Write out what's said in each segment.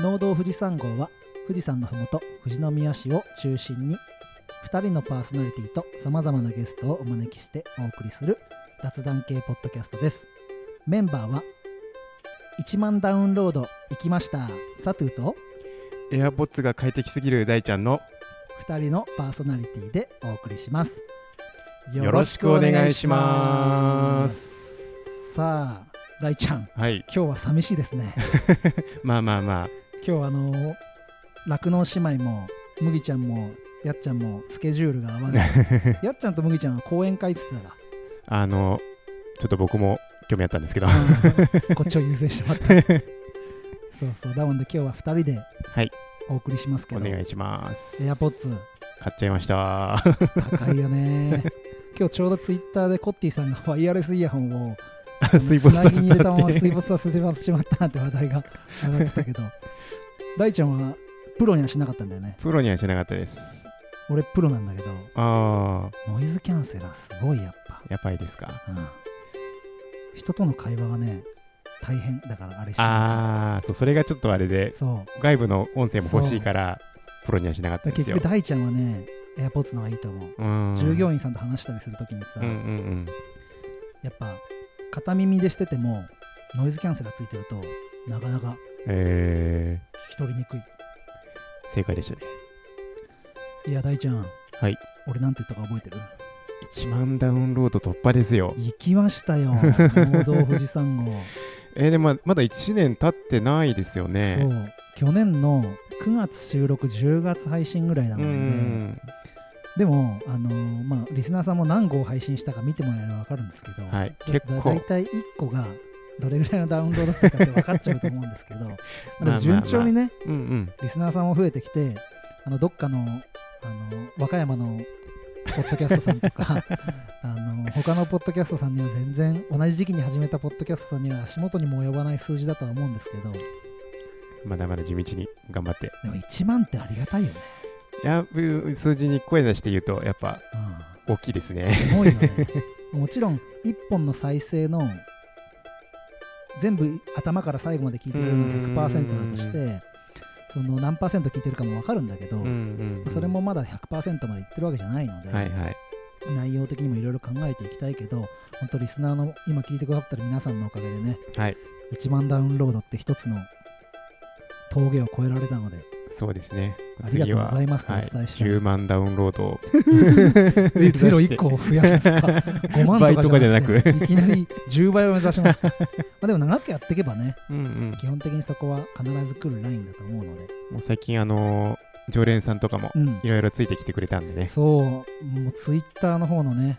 農道富士山号は富士山のふもと富士宮市を中心に2人のパーソナリティとさまざまなゲストをお招きしてお送りする雑談系ポッドキャストです。メンバーは1万ダウンロード行きましたサトゥーとエアポッツが快適すぎる大ちゃんの2人のパーソナリティでお送りします。よろしくお願いします。さあ大ちゃん。はい。今日は寂しいですね。まあまあま今日あの酪農姉妹も麦ちゃんもやっちゃんもスケジュールが合わず やっちゃんと麦ちゃんは講演会っつってたがああのちょっと僕も興味あったんですけど。うん こっちを優先してもらった。そうそう。だもんで今日は2人ではい。お送りしますけど、お願いします。エアポッツ。買っちゃいました。高いよね。今日ちょうどツイッターでコッティさんがワイヤレスイヤホンを水没させたって水没させてしまったって話題が上がってたけど 大ちゃんはプロにはしなかったんだよね。プロにはしなかったです。俺プロなんだけどああノイズキャンセラーすごいやっぱ、やばいですか。うん、人との会話がね大変だからあれしああそうそれがちょっとあれでそう。外部の音声も欲しいからプロにはしなかったんですよ。だ結局大ちゃんはね AirPods の方がいいと思う、うん。従業員さんと話したりするときにさ、うんうんうん。やっぱ片耳でしててもノイズキャンセラーついてるとなかなかえ聞き取りにくい。ー、正解でしたね。いや大ちゃん。はい。俺なんて言ったか覚えてる？1万ダウンロード突破ですよ。行きましたよ 農道富士山号、えー、でもまだ1年経ってないですよね。そう。去年の9月収録10月配信ぐらいなうので、んでも、あのーまあ、リスナーさんも何号配信したか見てもらえれば分かるんですけど、はいだ結構。だいたい1個がどれぐらいのダウンロード数かって分かっちゃうと思うんですけど、まあでも順調にね、リスナーさんも増えてきて、あのどっかのあの和歌山のポッドキャストさんとか、あの他のポッドキャストさんには全然、同じ時期に始めたポッドキャストさんには足元にも及ばない数字だとは思うんですけど、でまだまだ地道に頑張って。も1万ってありがたいよね。いやう数字に声出して言うとやっぱうん。大きいですね。すごいよね。もちろん、1本の再生の全部頭から最後まで聞いてるのが100%だとして、その何パーセント聞いてるかも分かるんだけど、それもまだ100%までいってるわけじゃないので、はいはい。内容的にもいろいろ考えていきたいけど、本当リスナーの今聞いてくださってる皆さんのおかげでね、はい。1万ダウンロードって一つの峠を越えられたので、そうですね。ありがとうございますとおはい伝えしたい。10万ダウンロード。をえゼロ1個を増やすんですか 5万とかじゃなく。いきなり10倍を目指しますか。まあでも長くやっていけばねうんうん。基本的にそこは必ず来るラインだと思うので。もう最近あのー常連さんとかもうん。いろいろついてきてくれたんでね。そう。もうツイッターの方のね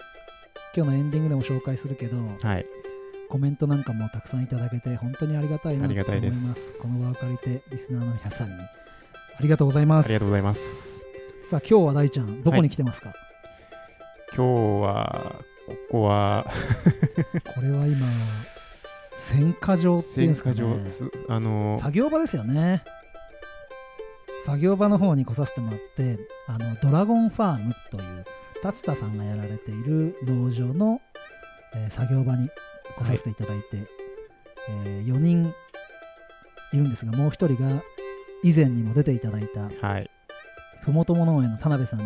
今日のエンディングでも紹介するけどはい。コメントなんかもたくさんいただけて本当にありがたいなと思います。この場を借りてリスナーの皆さんにありがとうございます。ありがとうございます。さあ今日は大ちゃんどこに来てますか、今日はここは。これは今選果場っていうんですかね。あのー作業場ですよね。作業場の方に来させてもらってあのドラゴンファームという達田さんがやられている農場の、えー作業場に来させていただいて、え4人いるんですがもう1人が以前にも出ていただいたはい。ふもとも農園の田辺さんに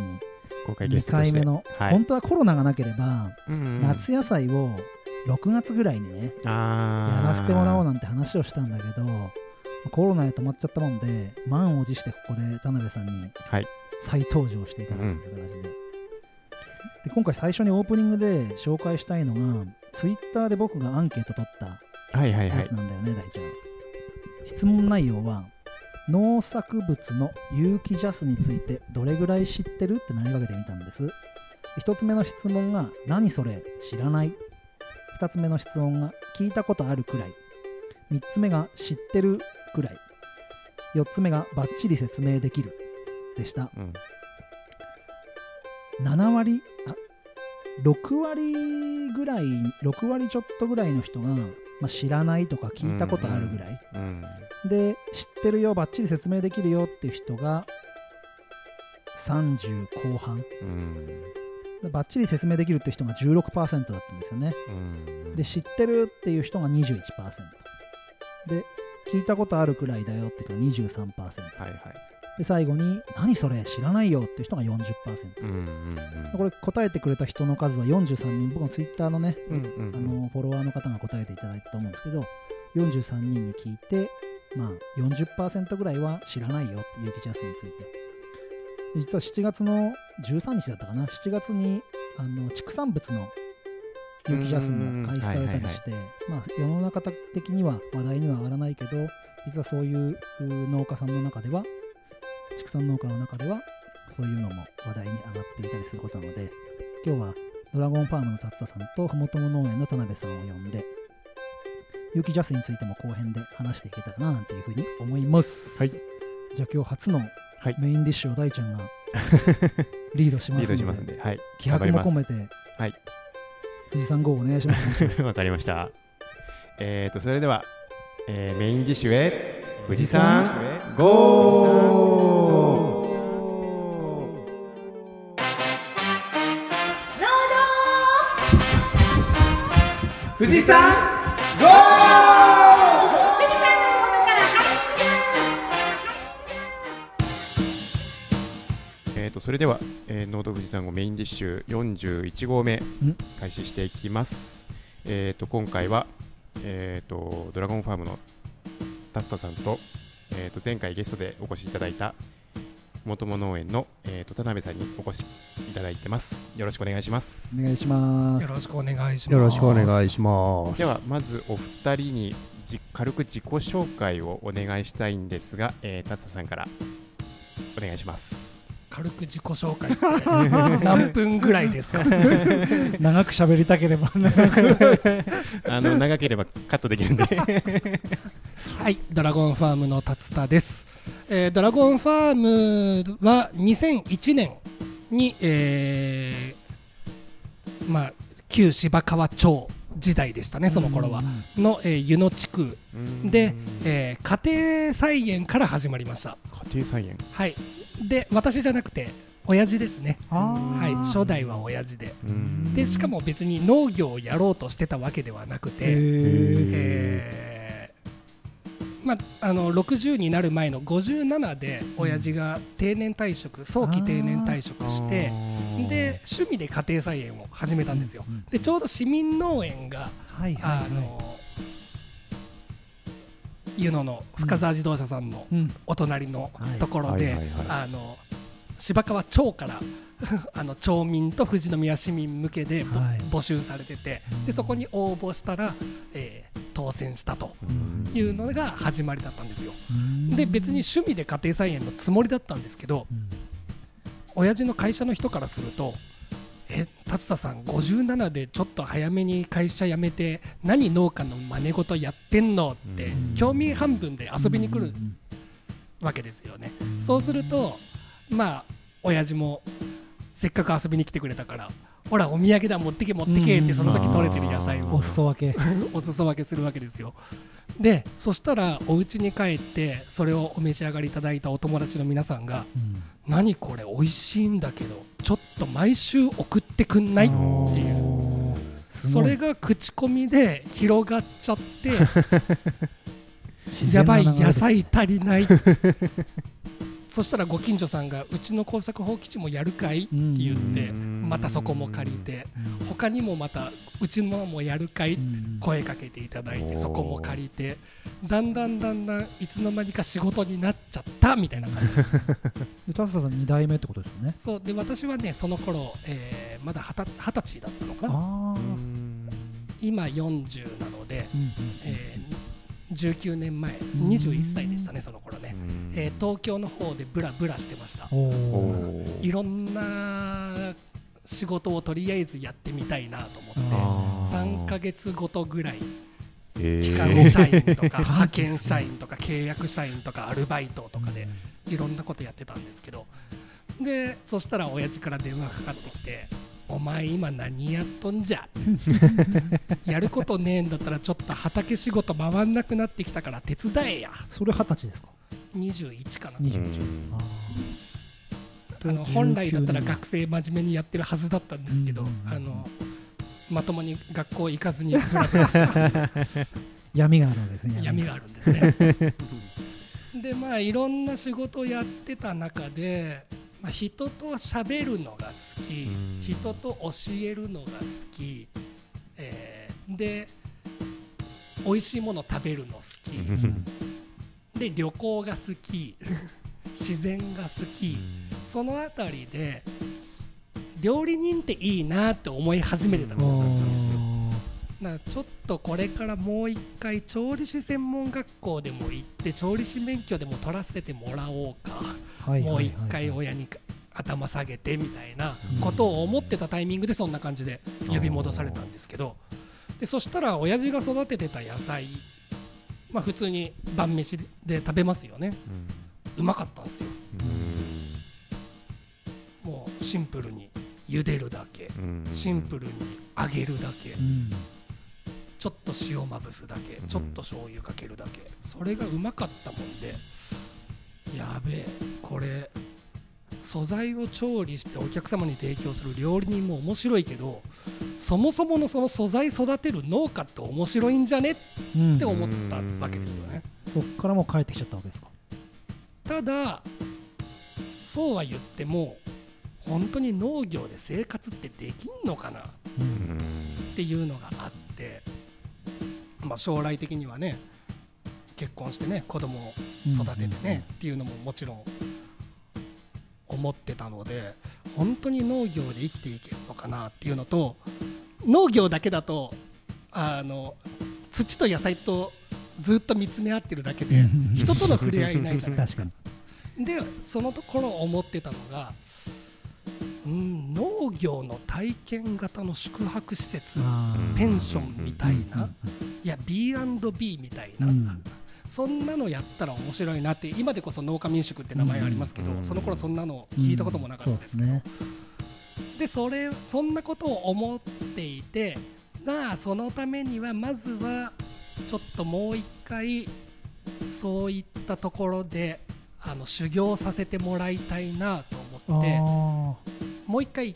2今回目の、はい。本当はコロナがなければ、うんうん。夏野菜を6月ぐらいにねやらせてもらおうなんて話をしたんだけどコロナで止まっちゃったもんで満を持してここで田辺さんにはい。再登場していただくという形で,、で今回最初にオープニングで紹介したいのがツイッターで僕がアンケート取ったはいはいはい。やつなんだよね、大ちゃん質問内容は農作物の有機ジャスについてどれぐらい知ってるって投げかけてみたんです。一つ目の質問が何それ知らない。二つ目の質問が聞いたことあるくらい。三つ目が知ってるくらい。四つ目がバッチリ説明できる。でした。うん。7割あ6割ぐらい6割ちょっとぐらいの人が、まあ、知らないとか聞いたことあるぐらい、うんで知ってるよバッチリ説明できるよっていう人が30後半。うん。でバッチリ説明できるっていう人が16%だったんですよね。うん。で知ってるっていう人が21%で聞いたことあるくらいだよっていうのが23%はいはいで最後に何それ知らないよっていう人が40%、うんうんこれ答えてくれた人の数は43人。僕のツイッターのね、うんうんあのフォロワーの方が答えていただいたと思うんですけど43人に聞いてまあ40%ぐらいは知らないよって有機ジャスについて。で実は7月の13日だったかな。7月にあの畜産物の有機ジャスも開始されたりしてまあ世の中的には話題には上がらないけど実はそういうう農家さんの中では畜産農家の中ではそういうのも話題に上がっていたりすることなので今日はドラゴンファームの達田さんとふもとも農園の田辺さんを呼んで有機ジャスについても後編で話していけたらななんていうふうに思います、はい。じゃあ今日初のはい。メインディッシュを大ちゃんが リードしますのでではい。気迫も込めてはい。富士山号お願いします。わかりました。えーとそれでは、えーメインディッシュへ富士山ゴ富士山ゴーえー、とそれでは、えー、ノート富士山号メインディッシュ41号目開始していきます。えー、と今回は、えー、とドラゴンファームのタスタさんと,、えー、と前回ゲストでお越しいただいた元も農園の、えー、と田辺さんにお越しいただいてます。よろしくお願いします。お願いしますよろしくお願いします。よろしくお願いします。ではまずお二人にじ軽く自己紹介をお願いしたいんですが、えー、タスタさんからお願いします。軽く自己紹介って何分ぐらいですか？長く喋りたければ あの長ければカットできるんで。はい、ドラゴンファームの達田です。えードラゴンファームは2001年に、えーまあ旧芝川町時代でしたね、その頃はの、えー湯野地区で、えー家庭菜園から始まりました。家庭菜園。はい。で、私じゃなくて親父ですね。あはい、ー初代は親父で。うん。でしかも別に農業をやろうとしてたわけではなくへて、ー。えーまあ、あの60になる前の57で親父が定年退職早期定年退職してで趣味で家庭菜園を始めたんですよ。うんでちょうど市民農園がはいはいあはい。の湯野の深澤自動車さんのうん。お隣のはい。ところで芝川町から あの町民と富士宮市民向けでぼはい。募集されててでそこに応募したら、えー当選したとうんいうのが始まりだったんですよ。うん。で別に趣味で家庭菜園のつもりだったんですけどうん。親父の会社の人からすると「え達田さん57でちょっと早めに会社辞めて何農家の真似事やってんの?」ってうん興味半分で遊びに来るうんわけですよね。そうするとまあ親父もせっかく遊びに来てくれたからほらお土産だ持ってけ持ってけってその時取れてる野菜をお裾分け お裾分けするわけですよ。でそしたらお家に帰ってそれをお召し上がりいただいたお友達の皆さんがうん「何これ美味しいんだけどちょっと毎週送ってくんない?」っていう。それが口コミで広がっちゃって 自やばい野菜足りないそしたらご近所さんが「うちの耕作放棄地もやるかい?」って言ってうん。またそこも借りて他にもまた「うちのもやるかい?」うん。声かけていただいてそこも借りてだんだんだんだんいつの間にか仕事になっちゃったみたいな感じです。でタスタさん2代目ってことですよね？そう。で私はねその頃、えーまだ二十歳だったのかな。今40なので、うんうん。えー19年前ん。21歳でしたねその頃ね、えー東京の方でブラブラしてました。いろんな仕事をとりあえずやってみたいなと思ってあ3ヶ月ごとぐらいえ機関社員とか 派遣社員とか契約社員とかアルバイトとかでいろんなことやってたんですけど。でそしたら親父から電話かかってきて「お前今何やっとんじゃ」やることねえんだったらちょっと畑仕事回んなくなってきたから手伝えや。それ二十歳ですか？21かな。21うんああの本来だったら学生真面目にやってるはずだったんですけど、あのまともに学校行かずにブラブラしてー闇があるんですね闇があるんですね。でまあいろんな仕事をやってた中で、まあ、人と喋るのが好き。うん。人と教えるのが好き、えーで美味しいもの食べるの好き。うん。で旅行が好き。自然が好き。そのあたりで料理人っていいなって思い始めてた頃だったんですよ。だからちょっとこれからもう一回調理師専門学校でも行って調理師免許でも取らせてもらおうか、はいもう一回親に頭下げてみたいなことを思ってたタイミングでそんな感じで呼び戻されたんですけどでそしたら親父が育ててた野菜まあ普通に晩飯で食べますよね。うまかったんですよ。もうシンプルに茹でるだけシンプルに揚げるだけちょっと塩まぶすだけちょっと醤油かけるだけ。それがうまかったもんでやべえこれ素材を調理してお客様に提供する料理人も面白いけどそもそものその素材育てる農家って面白いんじゃねっうんて思ったわけですよね。そっからもう帰ってきちゃったわけですか？ただそうは言っても本当に農業で生活ってできんのかなうん。っていうのがあって、まあ、将来的にはね結婚してね子供を育ててねっていうのももちろん思ってたので本当に農業で生きていけるのかなっていうのと農業だけだとあの土と野菜とずっと見つめ合ってるだけでうん人との触れ合いないじゃないです確か。でそのところ思ってたのが、うん、農業の体験型の宿泊施設ペンションみたいな、うん。いや B&B みたいな、うんそんなのやったら面白いなって今でこそ農家民宿って名前ありますけど、うんその頃そんなの聞いたこともなかったんですけど、うんでそれそんなことを思っていてまあそのためにはまずはちょっともう一回そういったところであの修行させてもらいたいなと思ってあもう一回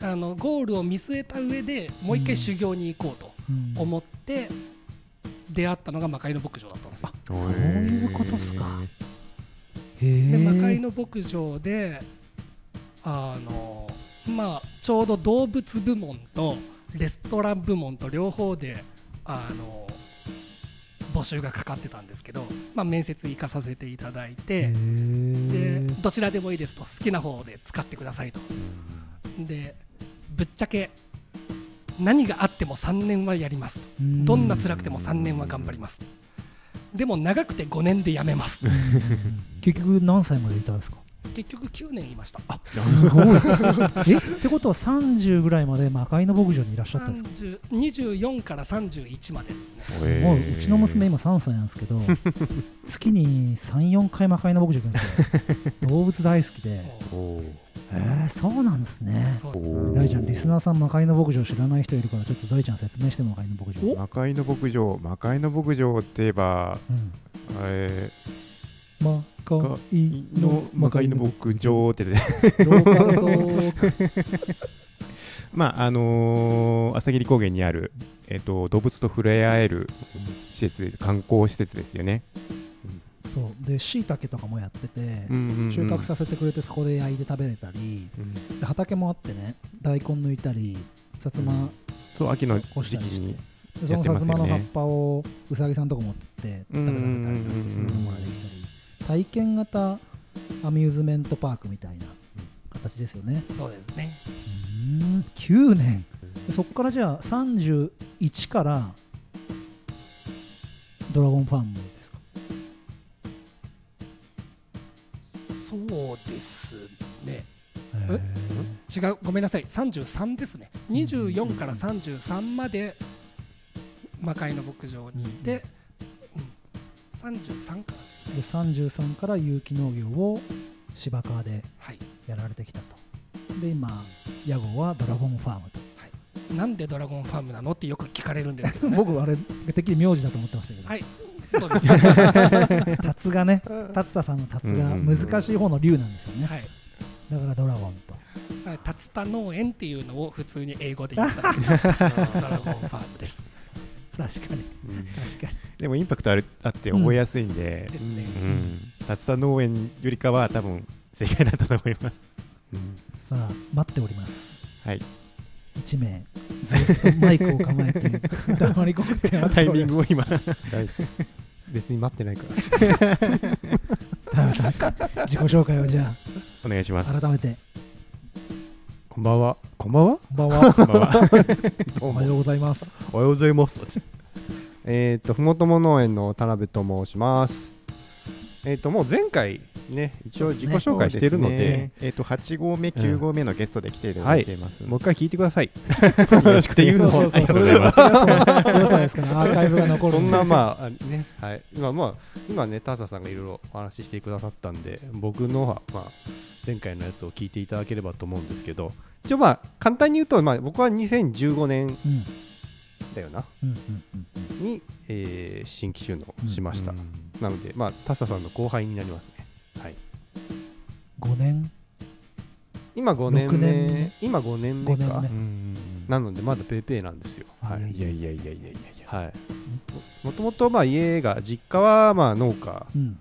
あのゴールを見据えた上でもう一回修行に行こうと思って出会ったのが魔界の牧場だったんですよ。そういうことっすか。へでえ魔界の牧場であのまあちょうど動物部門とレストラン部門と両方であの募集がかかってたんですけど、まあ、面接行かさせていただいて、へでーどちらでもいいですと好きな方で使ってくださいと。でぶっちゃけ何があっても3年はやります。どんな辛くても3年は頑張ります。でも長くて5年で辞めます。結局何歳までいたんですか？結局9年いました。すごい。えってことは30ぐらいまで魔界の牧場にいらっしゃったんですか？30 24から31までですね。もううちの娘今3歳なんですけど 月に34回魔界の牧場行くんですよ。動物大好きでえー、そうなんですね。大ちゃんリスナーさん魔界の牧場知らない人いるからちょっと大ちゃん説明して魔界の牧場。魔界の牧場魔界の牧場って言えばうんえ魔界ーのの魔界の牧場って。ね まああのー朝霧高原にある、えっと動物と触れ合える施設で観光施設ですよね。そう。でしいたけとかもやっててうんうんうん。収穫させてくれてそこで焼いて食べれたりうん。で畑もあってね大根抜いたりさつまそう秋の干したりして。時期にでそやのってますよね。さつまの葉っぱをうさぎさんとか持って食べさせたりとかするのもできたり体験型アミューズメントパークみたいな形ですよね。そうですね。うーん。9年。でそこからじゃあ31からドラゴンファームそうですね。違う？ごめんなさい。33ですね。24から33まで魔界の牧場にいて、うん、33からですね。で33から有機農業を芝川ではい。やられてきたと。で今屋号はドラゴンファームと。なんでドラゴンファームなの？ってよく聞かれるんですけどね。僕あれてっきり名字だと思ってましたけど、はいそうですね。タツがね達田さんのタツが難しい方の竜なんですよね。はい。だからドラゴンと。はい竜田農園っていうのを普通に英語で言っただけですドラゴンファームです。確かに。うん。確かに。でもインパクトあるあって覚えやすいんで、ですね。うん、竜田農園よりかは多分正解だったと思います。うん。さあ待っております。はい、1名ずっとマイクを構えて 黙りこもって待っタイミングを今。大事別に待ってないから。田辺さん自己紹介をじゃお願いします。あ改めて。こんばんは。こんばんは？こんばんは。こんばんは。おはようございます。おはようございます。えっと、ふもとも農園の田辺と申します。えっ、と、もう前回ね、一応自己紹介してるので、ねえっ、と8号目、9号目のゲストで来ていただい。ています。もう一回聞いてください。よろしくっていうのを。そうそうそう。それが良さです。からアーカイブが残るそんでなまあ、あね、はい、今、まあ、今ね、ターサさんがいろいろお話ししてくださったんで、僕のは、まあ、前回のやつを聞いていただければと思うんですけど、一応まあ、簡単に言うと、まあ、僕は2015年うんだよな、うん。うんうんうんに、えー新規収納しました。うんなので、まあ、タッサさんの後輩になります。ね。はい。5年？今5年目。六年目？今5年目か？なのでまだペーペーなんですよ。はい。いやいやいやいやいや。いや。はい。もともとまあ家が実家はまあ農家、うん。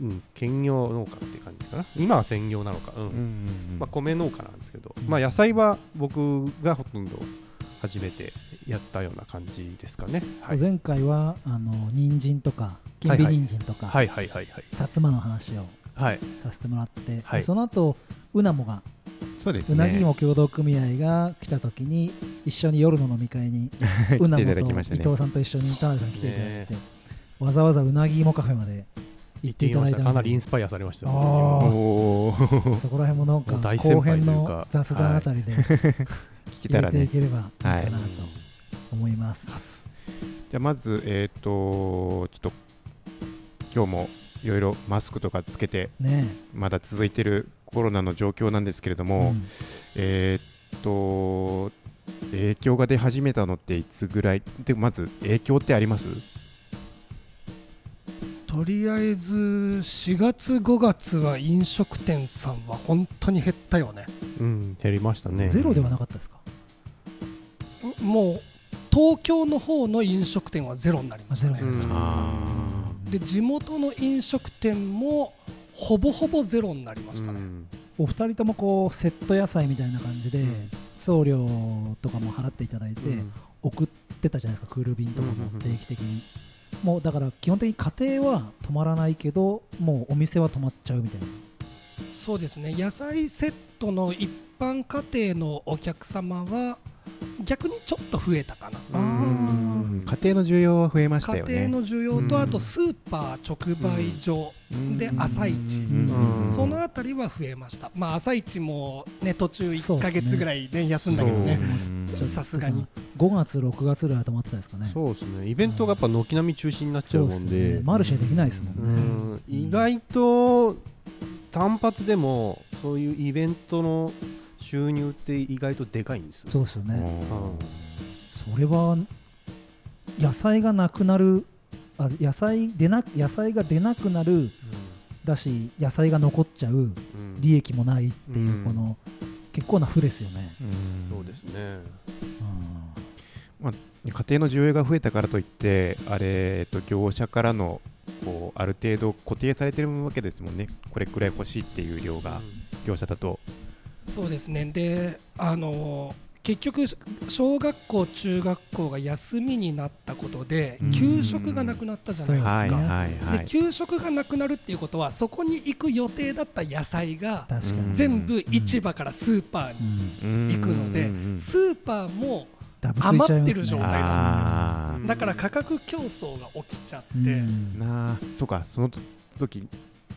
うん、兼業農家っていう感じかな。今は専業なのか。うん、まあ、米農家なんですけど、うん。まあ野菜は僕がほとんど初めてやったような感じですかね。はい。前回はあの人参とかきんび人参とか、はいはいはいはい。薩摩の話をはい。させてもらって、はい。その後うなもがそうですね。うなぎも協同組合が来た時に一緒に夜の飲み会に うなもと。伊藤さんと一緒に田辺さん来ていただいて、ねわざわざうなぎ芋カフェまで行っていただいたかなりインスパイアされましたそこら辺もなんか後編の雑談あたりで聞けたらね。いければいいかはいなと思います。じゃあまず、えっ、と、ちょっと今日もいろいろマスクとかつけて、ね。まだ続いているコロナの状況なんですけれどえ、も、うん。えっ、と、影響が出始めたのっていつぐらい？でまず影響ってあります？とりあえず4月5月は飲食店さんは本当に減ったよね。うん減りましたね。ゼロではなかったですか？もう東京の方の飲食店はゼロになりましたね。で地元の飲食店もほぼほぼゼロになりましたね、うん。お二人ともこうセット野菜みたいな感じで、うん。送料とかも払っていただいて、うん。送ってたじゃないですか。クール便とかもうんうんうん定期的に、もうだから基本的に家庭は止まらないけどもうお店は止まっちゃうみたいな。そうですね。野菜セットの一般家庭のお客様は逆にちょっと増えたかな。ー家庭の需要は増えました家よね。庭の需要とあとスーパー直売所で朝市。うん。そのあたりは増えました。まあ朝市もね途中1そうっすねか月ぐらいね休んだけどね。うん。さすがに。5月6月ぐらいは止まってたですかねそうですね。イベントがやっぱ軒並み中止になっちゃうもんで。マルシェできないですもうんね、ん。意外と単発でもそういうイベントの収入って意外とでかいんですよ。そうですよね。おそれは野菜がなくなるあ野菜出な野菜が出なくなるだし野菜が残っちゃううん。利益もないっていう、うん。この結構な負ですよね、ーうん。そうですね。家庭の需要が増えたからといって、あれ、えっと、業者からのこうある程度固定されてるわけですもんね、これくらい欲しいっていう量が、業者だと。そうですね。であの結局小学校中学校が休みになったことでうん。給食がなくなったじゃないですか、はいはいはい。で給食がなくなるっていうことはそこに行く予定だった野菜が全部市場からスーパーにうん。行くので、スーパーも余ってる状態あうんだから価格競争が起きちゃって、うん。ーなあ、そうか、その時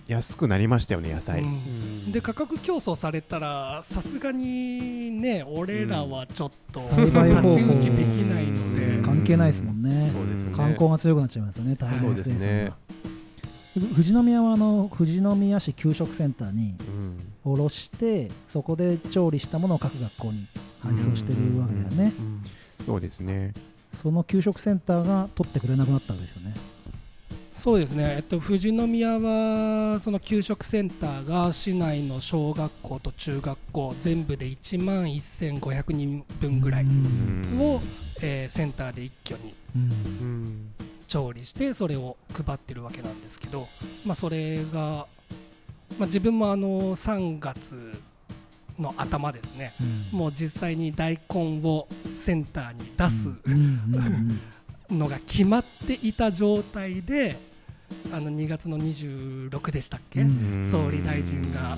安くなりましたよね、野菜。うん。うん。で価格競争されたらさすがにね俺らはちょっと栽培方法太刀打ちできないので。うん。関係ないですもんね。ね。観光が強くなっちゃいますよね大そうですね。が。富士宮はあの富士宮市給食センターにうん。卸してそこで調理したものを各学校に配送してるわけだよね。そうですね。その給食センターが取ってくれなくなったわけですよねそうですね、えっと、富士宮はその給食センターが市内の小学校と中学校全部で1万1500人分ぐらいうん。を、えーセンターで一挙に調理してそれを配ってるわけなんですけど、まあ、それが、まあ、自分もあの3月の頭ですね。うん。もう実際に大根をセンターに出す のが決まっていた状態であの2月の26でしたっけ、うん。総理大臣が。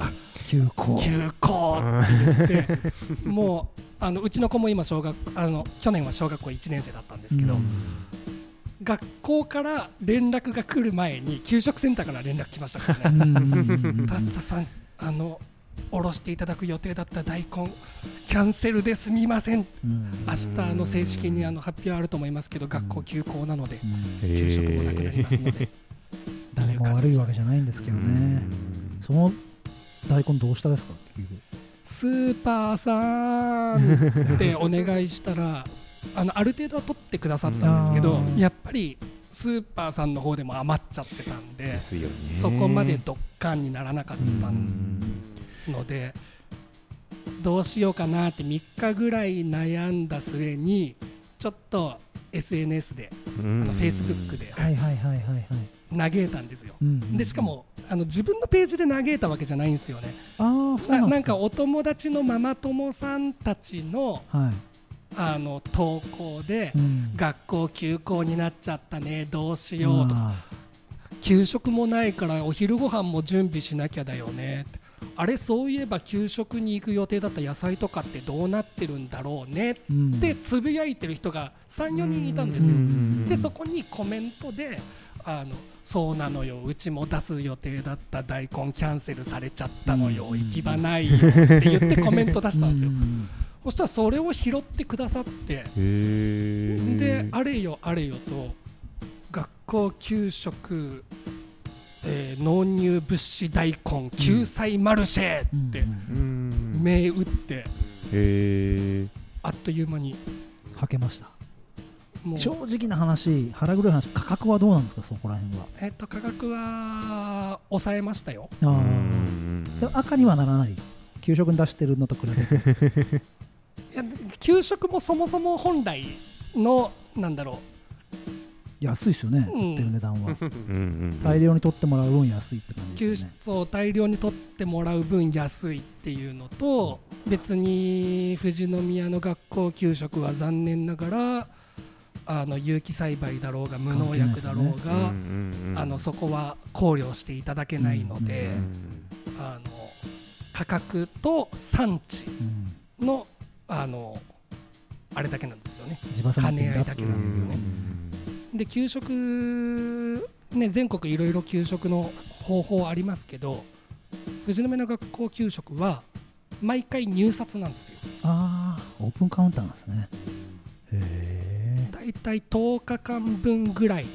休校。休校って言って。もうあのうちの子も今小学あの去年は小学校1年生だったんですけど、うん。学校から連絡が来る前に給食センターから連絡来ましたからね。タスタさんあのおろしていただく予定だった大根キャンセルですみません。うん。明日あの正式にあの発表あると思いますけど学校休校なのでうん。給食もなくなりますので誰も悪いわけじゃないんですけどね。その大根どうしたですか？スーパーさんってお願いしたら あのある程度は取ってくださったんですけどうん。やっぱりスーパーさんの方でも余っちゃってたんでですよね。そこまでドッカンにならなかったうんのでどうしようかなって3日ぐらい悩んだ末にちょっと SNS であうん。の Facebook ではいはいはいはいはい嘆いたんですよ。うんでしかもあの自分のページで嘆いたわけじゃないんですよね。ああそうななんか。なんかお友達のママ友さんたちのはい。あの投稿で、うん。学校休校になっちゃったねどうしようとか、あ給食もないからお昼ご飯も準備しなきゃだよね。ってあれそういえば給食に行く予定だった野菜とかってどうなってるんだろうね。ってつぶやいてる人が34人いたんですうよ。ん。でそこにコメントであのそうなのよ。うちも出す予定だった大根キャンセルされちゃったのよ、うん。行き場ないよって言ってコメント出したんですよ、うん。そしたらそれを拾ってくださって。であれよあれよと学校給食、えー納入物資大根救済マルシェってうん。銘打ってあっという間にはけました正直な話腹黒い話価格はどうなんですかそこら辺は？えっと価格は抑えましたよ。あでも赤にはならない。給食に出してるのと比べて。いや給食もそもそも本来のなんだろ安いですよねうん。売ってる値段は。大量に取ってもらう分安いって感じですよね。そう大量に取ってもらう分安いっていうのと別に富士宮の学校給食は残念ながらあの有機栽培だろうが無農薬だろううんが、うんうん。あのそこは考慮していただけないので、うんあの価格と産地うんのあのあれだけなんですよね。兼ね合いだけなんですよね。で給食、ね、全国いろいろ給食の方法ありますけど富士宮の学校給食は毎回入札なんですよ。ああオープンカウンターなんですね。へえだいたい10日間分ぐらい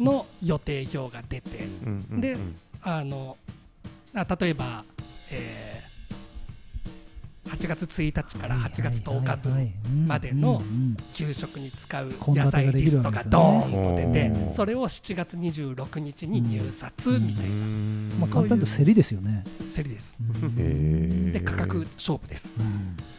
の予定表が出てうんうんであのあ例えば、えー8月1日から8月10日分までの給食に使う野菜リストがドーンと出てそれを7月26日に入札みたいな。まあそういう簡単に言うと競りです。よね競りですで価格勝負です。うん。はあ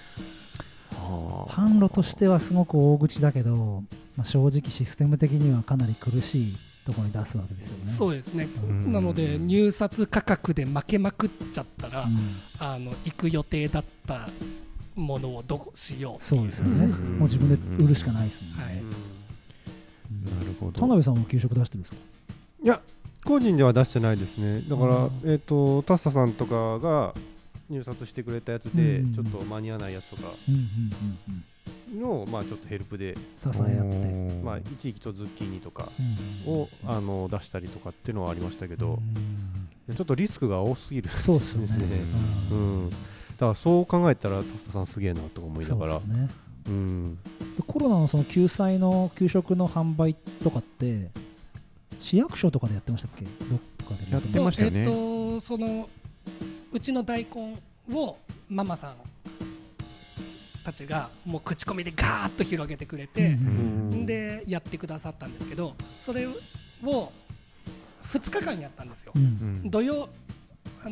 販路としてはすごく大口だけど、まあ、正直システム的にはかなり苦しいところに出すわけですよね。そうですね。うん。なので入札価格で負けまくっちゃったら、うん。あの行く予定だったものをどうしようそうですよね、うん。もう自分で売るしかないですもんね。はい。うん。なるほど。田辺さんも給食出してるんですか？いや個人では出してないですね。だから、うんえっ、とタッサさんとかが入札してくれたやつで、うん。ちょっと間に合わないやつとかうんうんうんうん。のまあちょっとヘルプで、支え合って。まあ一時期とズッキーニとかうんを、あの出したりとかっていうのはありましたけどう、んちょっとリスクが多すぎるそうですよね。ううん。ん、だからそう考えたらタッサさんすげえなと思いながら。そうですね。うん。でコロナのその救済の給食の販売とかって市役所とかでやってましたっけ？どっかでやってましたよね。そうえっ、とそのうちの大根をママさんたちがもう口コミでガーッと広げてくれて、うんでやってくださったんですけどそれを2日間やったんですよ。土曜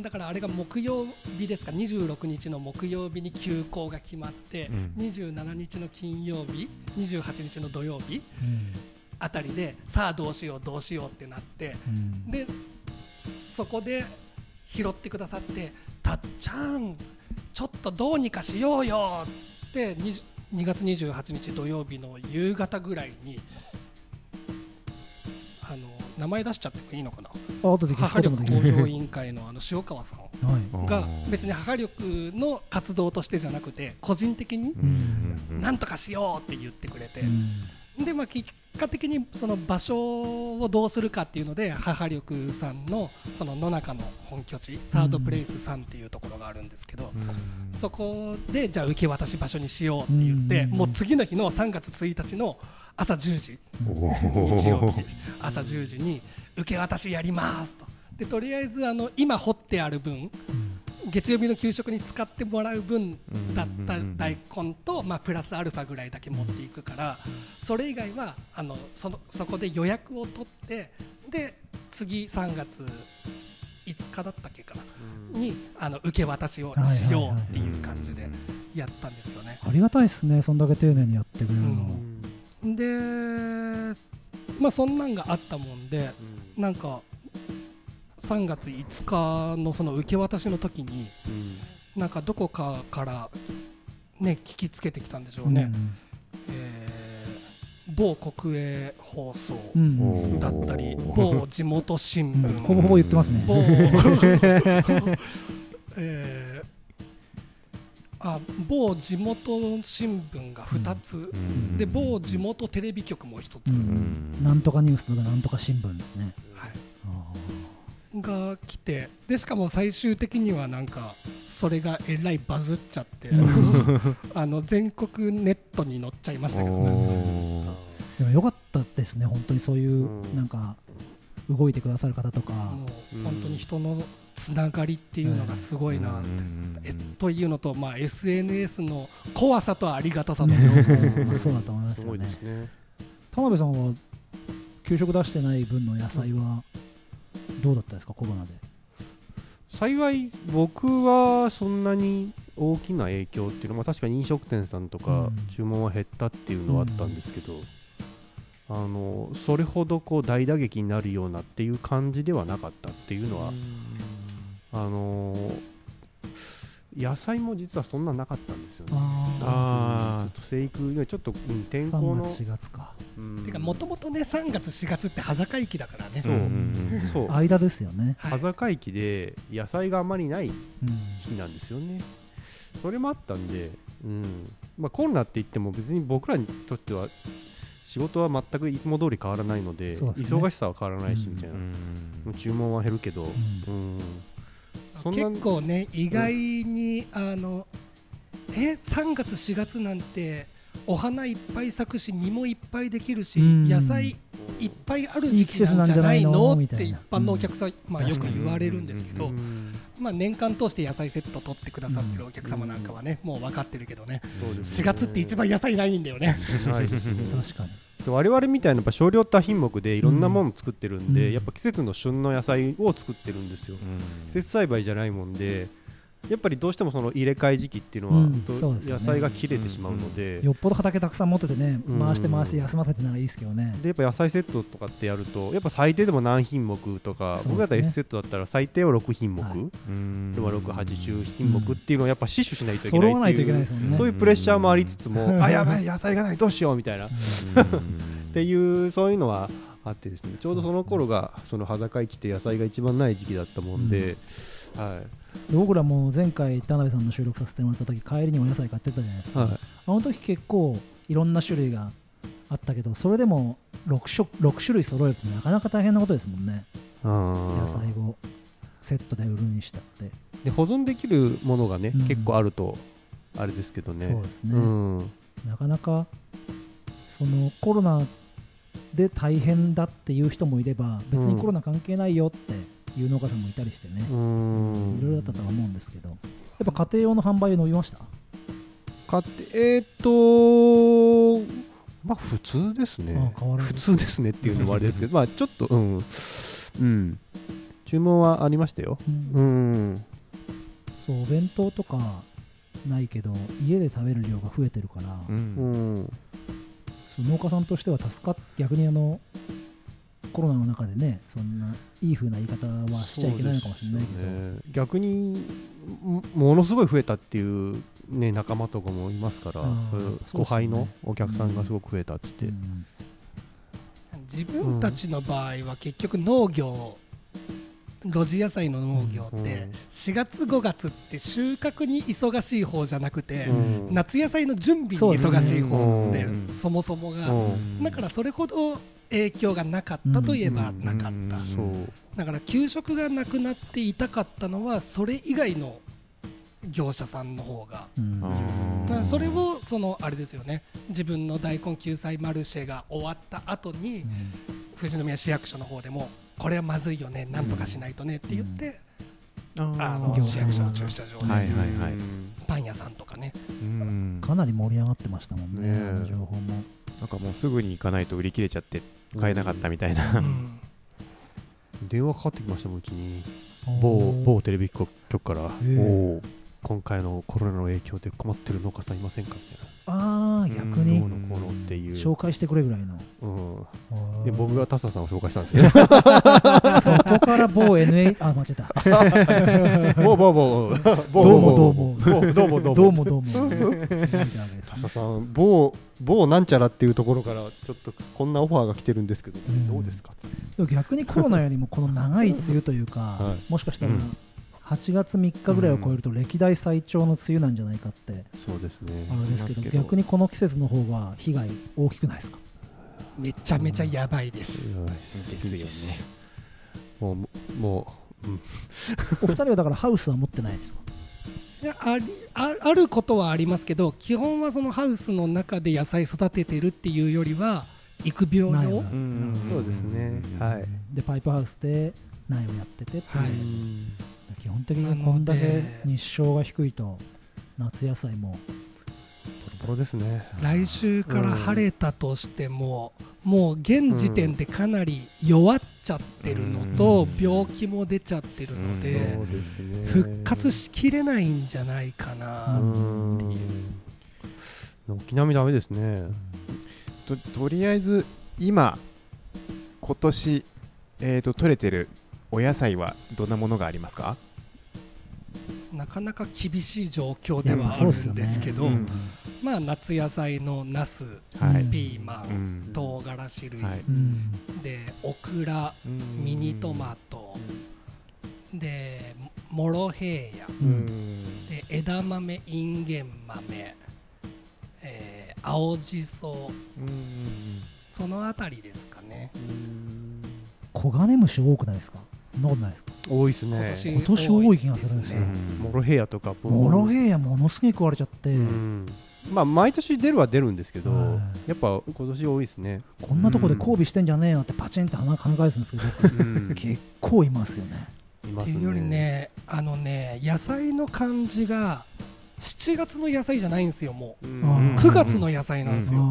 だからあれが木曜日ですか。26日の木曜日に休校が決まって、うん。27日の金曜日28日の土曜日うん。あたりでさあどうしようどうしようってなってうん。でそこで拾ってくださって「たっちゃんちょっとどうにかしようよ」って20 2月28日土曜日の夕方ぐらいにあの名前出しちゃってもいいのかな？母力向上委員会のあの塩川さんはい。が別に母力の活動としてじゃなくて個人的になんとかしようって言ってくれて。うん。でまあ結果的にその場所をどうするかっていうので母力さんのその野中の本拠地サードプレイスさんっていうところがあるんですけどうん。そこでじゃあ受け渡し場所にしようって言ってうん。もう次の日の3月1日の朝10時お日曜日ー朝10時に受け渡しやりますと。でとりあえずあの今掘ってある分月曜日の給食に使ってもらう分だった大根と、まあ、プラスアルファぐらいだけ持っていくからそれ以外はあのそのそこで予約を取ってで次3月5日だったっけかな？にあの受け渡しをしようっていう感じでやったんですよね。ありがたいですねそんだけ丁寧にやってくれるの。でまあそんなんがあったもんでなんか3月5日のその受け渡しの時になんかどこかからね聞きつけてきたんでしょうね、えー某国営放送だったり某地元新うん。聞、ほぼほぼ言ってますね。某 えーあ某地元新聞が2つ、で某地元テレビ局も1つ、うん。なんとかニュースとかなんとか新聞ですね。はい、あが来てでしかも最終的にはなんかそれがえらいバズっちゃって あの全国ネットに載っちゃいましたけどね。ー。でもよかったですね本当にそういううん。なんか動いてくださる方とか。本当に人のつながりっていうのがすごいなって、えというのと、まあ、SNS の怖さとありがたさと両方まあそうだと思いますよね。ね。田辺さんは給食出してない分の野菜は？どうだったですかコロナで？幸い僕はそんなに大きな影響っていうのは、まあ、確かに飲食店さんとかうん。注文は減ったっていうのはあったんですけど、あのそれほどこう大打撃になるようなっていう感じではなかったっていうのは、あの野菜も実はそんななかったんですよね。あちょっと生育いやちょっと、うん天候3の月4月か。うん。てかもともとね3月4月って端境期だからね、そう。そう。間ですよね。はい。端境期で野菜があまりないうん。時期なんですよね。それもあったんで、うん。まあ、コロナって言っても別に僕らにとっては仕事は全くいつも通り変わらないのでね。忙しさは変わらないしうんみたいな、注文は減るけど、うんそんな結構ね意外に、あのえ3月4月なんてお花いっぱい咲くし実もいっぱいできるし、うん。野菜いっぱいある時期なんじゃないの？って一みたいな般のお客さん、まあ、よく言われるんですけど、うん。まあ、年間通して野菜セット取ってくださってるお客様なんかはね、もう分かってるけどね。そうです4月って一番野菜ないんだよね。確かに。で我々みたいなやっぱ少量多品目でいろんなもの作ってるんで、うん。やっぱ季節の旬の野菜を作ってるんですよ、季節栽培じゃないもんでやっぱりどうしてもその入れ替え時期っていうのは、うん野菜が切れてしまうので、よっぽど畑たくさん持っててねうん。回して回して休ませてならいいですけどね。でやっぱ野菜セットとかってやるとやっぱ最低でも何品目とか、僕だったら S セットだったら最低は6品目、はい。でも680品目っていうのをやっぱ死守しないといけない揃わないといけないうですもんね。そういうプレッシャーもありつつも、あやばい野菜がないどうしようみたいな。っ っていうそういうのはあってですね。ちょうどその頃がその裸生きて野菜が一番ない時期だったもんで、はい。で僕らも前回田辺さんの収録させてもらった時帰りにお野菜買ってたじゃないですか、はい、あの時結構いろんな種類があったけどそれでも 6, 種6種類揃えるってなかなか大変なことですもんね。野野菜をセットで売るにしたって。で保存できるものがね、うん。結構あるとあれですけどね。そうですね。ん。なかなかそのコロナで大変だっていう人もいれば別にコロナ関係ないよっていう農家さんもいたりしてね、うん。いろいろだったとは思うんですけど。やっぱ家庭用の販売伸びました？買ってえーっとまあ普通ですね。普通ですねっていうのもあれですけど まあちょっとうん。うん。注文はありましたよ。うん。うん。そうお弁当とかないけど家で食べる量が増えてるから、ううんん。そう農家さんとしては助かっ逆にあのコロナの中でねそんないい風な言い方はしちゃいけないのかもしれないけど、ね。逆にもものすごい増えたっていう、ね、仲間とかもいますから、後輩のお客さんがすごく増えたって。言って、うん。自分たちの場合は結局農業露地野菜の農業うん。って4月5月って収穫に忙しい方じゃなくてうん。夏野菜の準備に忙しい方なんでうん。そもそもが。うん。だからそれほど影響がなかったといえばなかった。うんそう。だから給食がなくなって痛かったのはそれ以外の業者さんの方が。うん。あー。だからそれをそのあれですよね。自分の大根救済マルシェが終わった後にうん。富士宮市役所の方でもこれはまずいよねなんとかしないとねって言って、あの業者市役所の駐車場で、はいはいはい。パン屋さんとかね。うん。かなり盛り上がってましたもんねね情報もなんかもうすぐに行かないと売り切れちゃって買えなかったみたいな、うん。電話かかってきましたもんうちに。お某ー。某テレビ局から。今回のコロナの影響で困ってる農家さんいませんか？みたいああ逆などにうのこうのっていう、紹介してくれぐらいの。うん、僕がタサさんを紹介したんですけど。そこから某 NA あ間違えた。某某某某どうもどうも。某どうもどうも。どうもどうも。タサ さん某某なんちゃらっていうところからちょっとこんなオファーが来てるんですけど、んどうですか？逆にコロナよりもこの長い梅雨というか、はい。もしかしたらうん8月3日ぐらいを超えると歴代最長の梅雨なんじゃないかってそうですね。あれですけど逆にこの季節の方が被害大きくないですか？めちゃめちゃやばいです、ですよね。もうもう、うん、お二人はだからハウスは持ってないですか？いやありああることはありますけど基本はそのハウスの中で野菜育ててるっていうよりは育苗用苗を？うんそうですね。はい。でパイプハウスで苗をやっててっていう。はい。うん基本的にこんだけ日照が低いと夏野菜も。ボロボロですね。来週から晴れたとしても、もう現時点でかなり弱っちゃってるのと、うん。病気も出ちゃってるので、そうですね。復活しきれないんじゃないかな、う。ん。軒並みダメですね。ととりあえず今今年、えー、と取れてるお野菜はどんなものがありますか？なかなか厳しい状況ではあるんですけど、うんまあ夏野菜のナス、はい。ピーマン、うん。唐辛子類、はい。うんでオクラミニトマト、でモロヘイヤううん。んで枝豆インゲン豆、えー青じそうん。そのあたりですかね。黄金虫多くないですか？そんなことないですか？多いですね。今年今年多い気がするんですよ。ね。モロヘイヤとかモロヘイヤものすげえ食われちゃって、うん。まあ毎年出るは出るんですけど、はい。やっぱ今年多いですね、こんなとこで交尾してんじゃねえよってパチンって跳ね返すんですけど、うん。結構いますよね。いますね。っていうよりねあのね野菜の感じが7月の野菜じゃないんですよもう。うん。う9月の野菜なんですよ、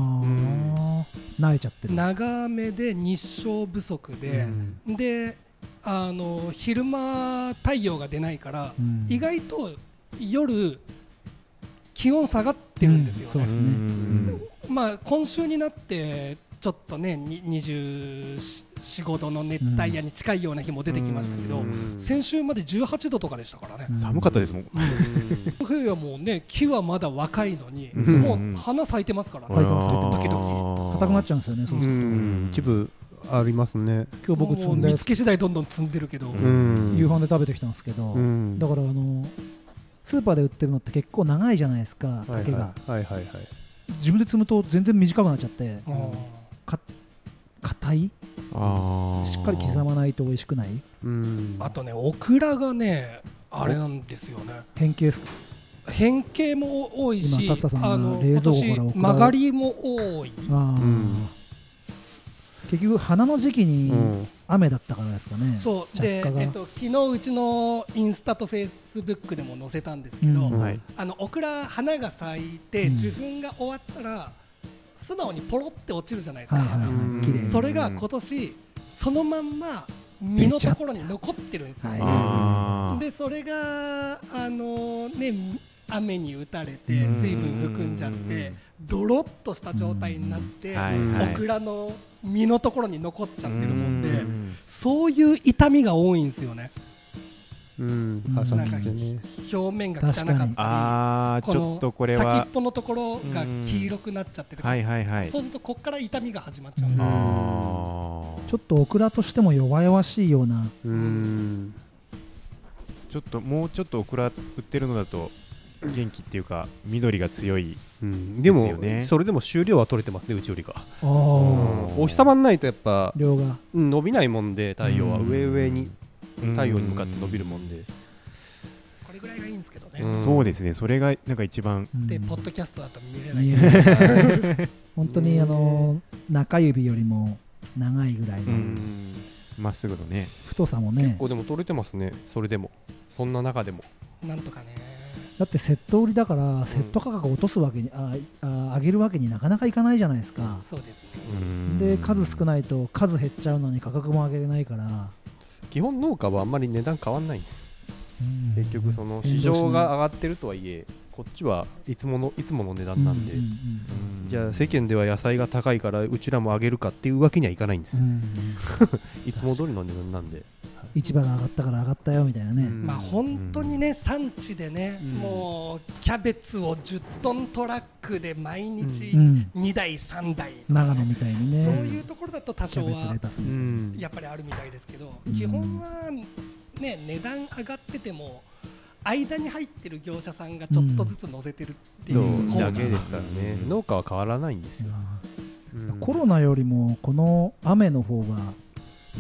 慣れちゃってる。長めで日照不足で、であの昼間太陽が出ないから、うん。意外と夜気温下がってるんですよね、まあ今週になってちょっとねに245度の熱帯夜に近いような日も出てきましたけど、うん。先週まで18度とかでしたからね、うん。寒かったですもん。冬はもうね木はまだ若いのに、うん。もう花咲いてますからね、咲いてます咲いてます時々硬くなっちゃうんですよねそうすると、うん。一部ありますね、今日僕積んだやつ。もう見つけ次第どんどん積んでるけど、うん。夕飯で食べてきたんですけど、うん。だからあのスーパーで売ってるのって結構長いじゃないですかはい竹が、はいはいはいはい。自分で積むと全然短くなっちゃってうん。硬い？しっかり刻まないと美味しくない？うん。あとねオクラがねあれなんですよね。変形ですか？変形も多いし今タさんの冷蔵庫から曲がりも多い。あー、ん結局花の時期にうん。雨だったからですかね、そう。で、着火が。えっと、昨日うちのインスタとフェイスブックでも載せたんですけど、うん。はい。あのオクラ花が咲いてうん。受粉が終わったら、素直にポロって落ちるじゃないですか、はいはいそれが今年そのまんま実のところに残ってるんですよ、はい。でそれがあのね雨に打たれてうん。水分含んじゃってドロッとした状態になって、うん。はいはい。オクラの実のところに残っちゃってるもんで、うん。そういう痛みが多いんですよね。うん。なんか表面が汚かったりあーちょっとこれは。先っぽのところが黄色くなっちゃってて、はいはいはい。そうするとここから痛みが始まっちゃうちょっとオクラとしても弱々しいような。うん。ちょっともうちょっとオクラ売ってるのだと元気っていうか緑が強いうん。でもそれでも収量は取れてますねうちよりか。あうん。ーお日様んないとやっぱ量が。うん伸びないもんで太陽は。うん。上上にうん。太陽に向かって伸びるもんで。これぐらいがいいんですけどね、うん。そうですね。それがなんか一番うん。でポッドキャストだと見れない。見えない。本当にあの中指よりも長いぐらいのうん。まっすぐのね。太さもね。こうでも取れてますね。それでも。そんな中でも。なんとかねだってセット売りだからセット価格を落とすわけにああ上げるわけになかなかいかないじゃないですか。そうですね。うん。で数少ないと数減っちゃうのに価格も上げれないから。基本農家はあんまり値段変わんないんです。うん。結局その市場が上がってるとはいえこっちはいつものいつもの値段なんで、うううんじゃあ世間では野菜が高いからうちらも上げるかっていうわけにはいかないんです、うん いつも通りの値段なんで、市場が上がったから上がったよみたいなね、うん。まあ本当にね産地でね、うん。もうキャベツを10トントラックで毎日うん。2台3台ね長野みたいにね。そういうところだと多少はやっぱりあるみたいですけど、うん基本はね値段上がってても間に入ってる業者さんがちょっとずつ乗せてるっていとう方が、だけですからね。うん。農家は変わらないんですよ、うん。コロナよりもこの雨の方が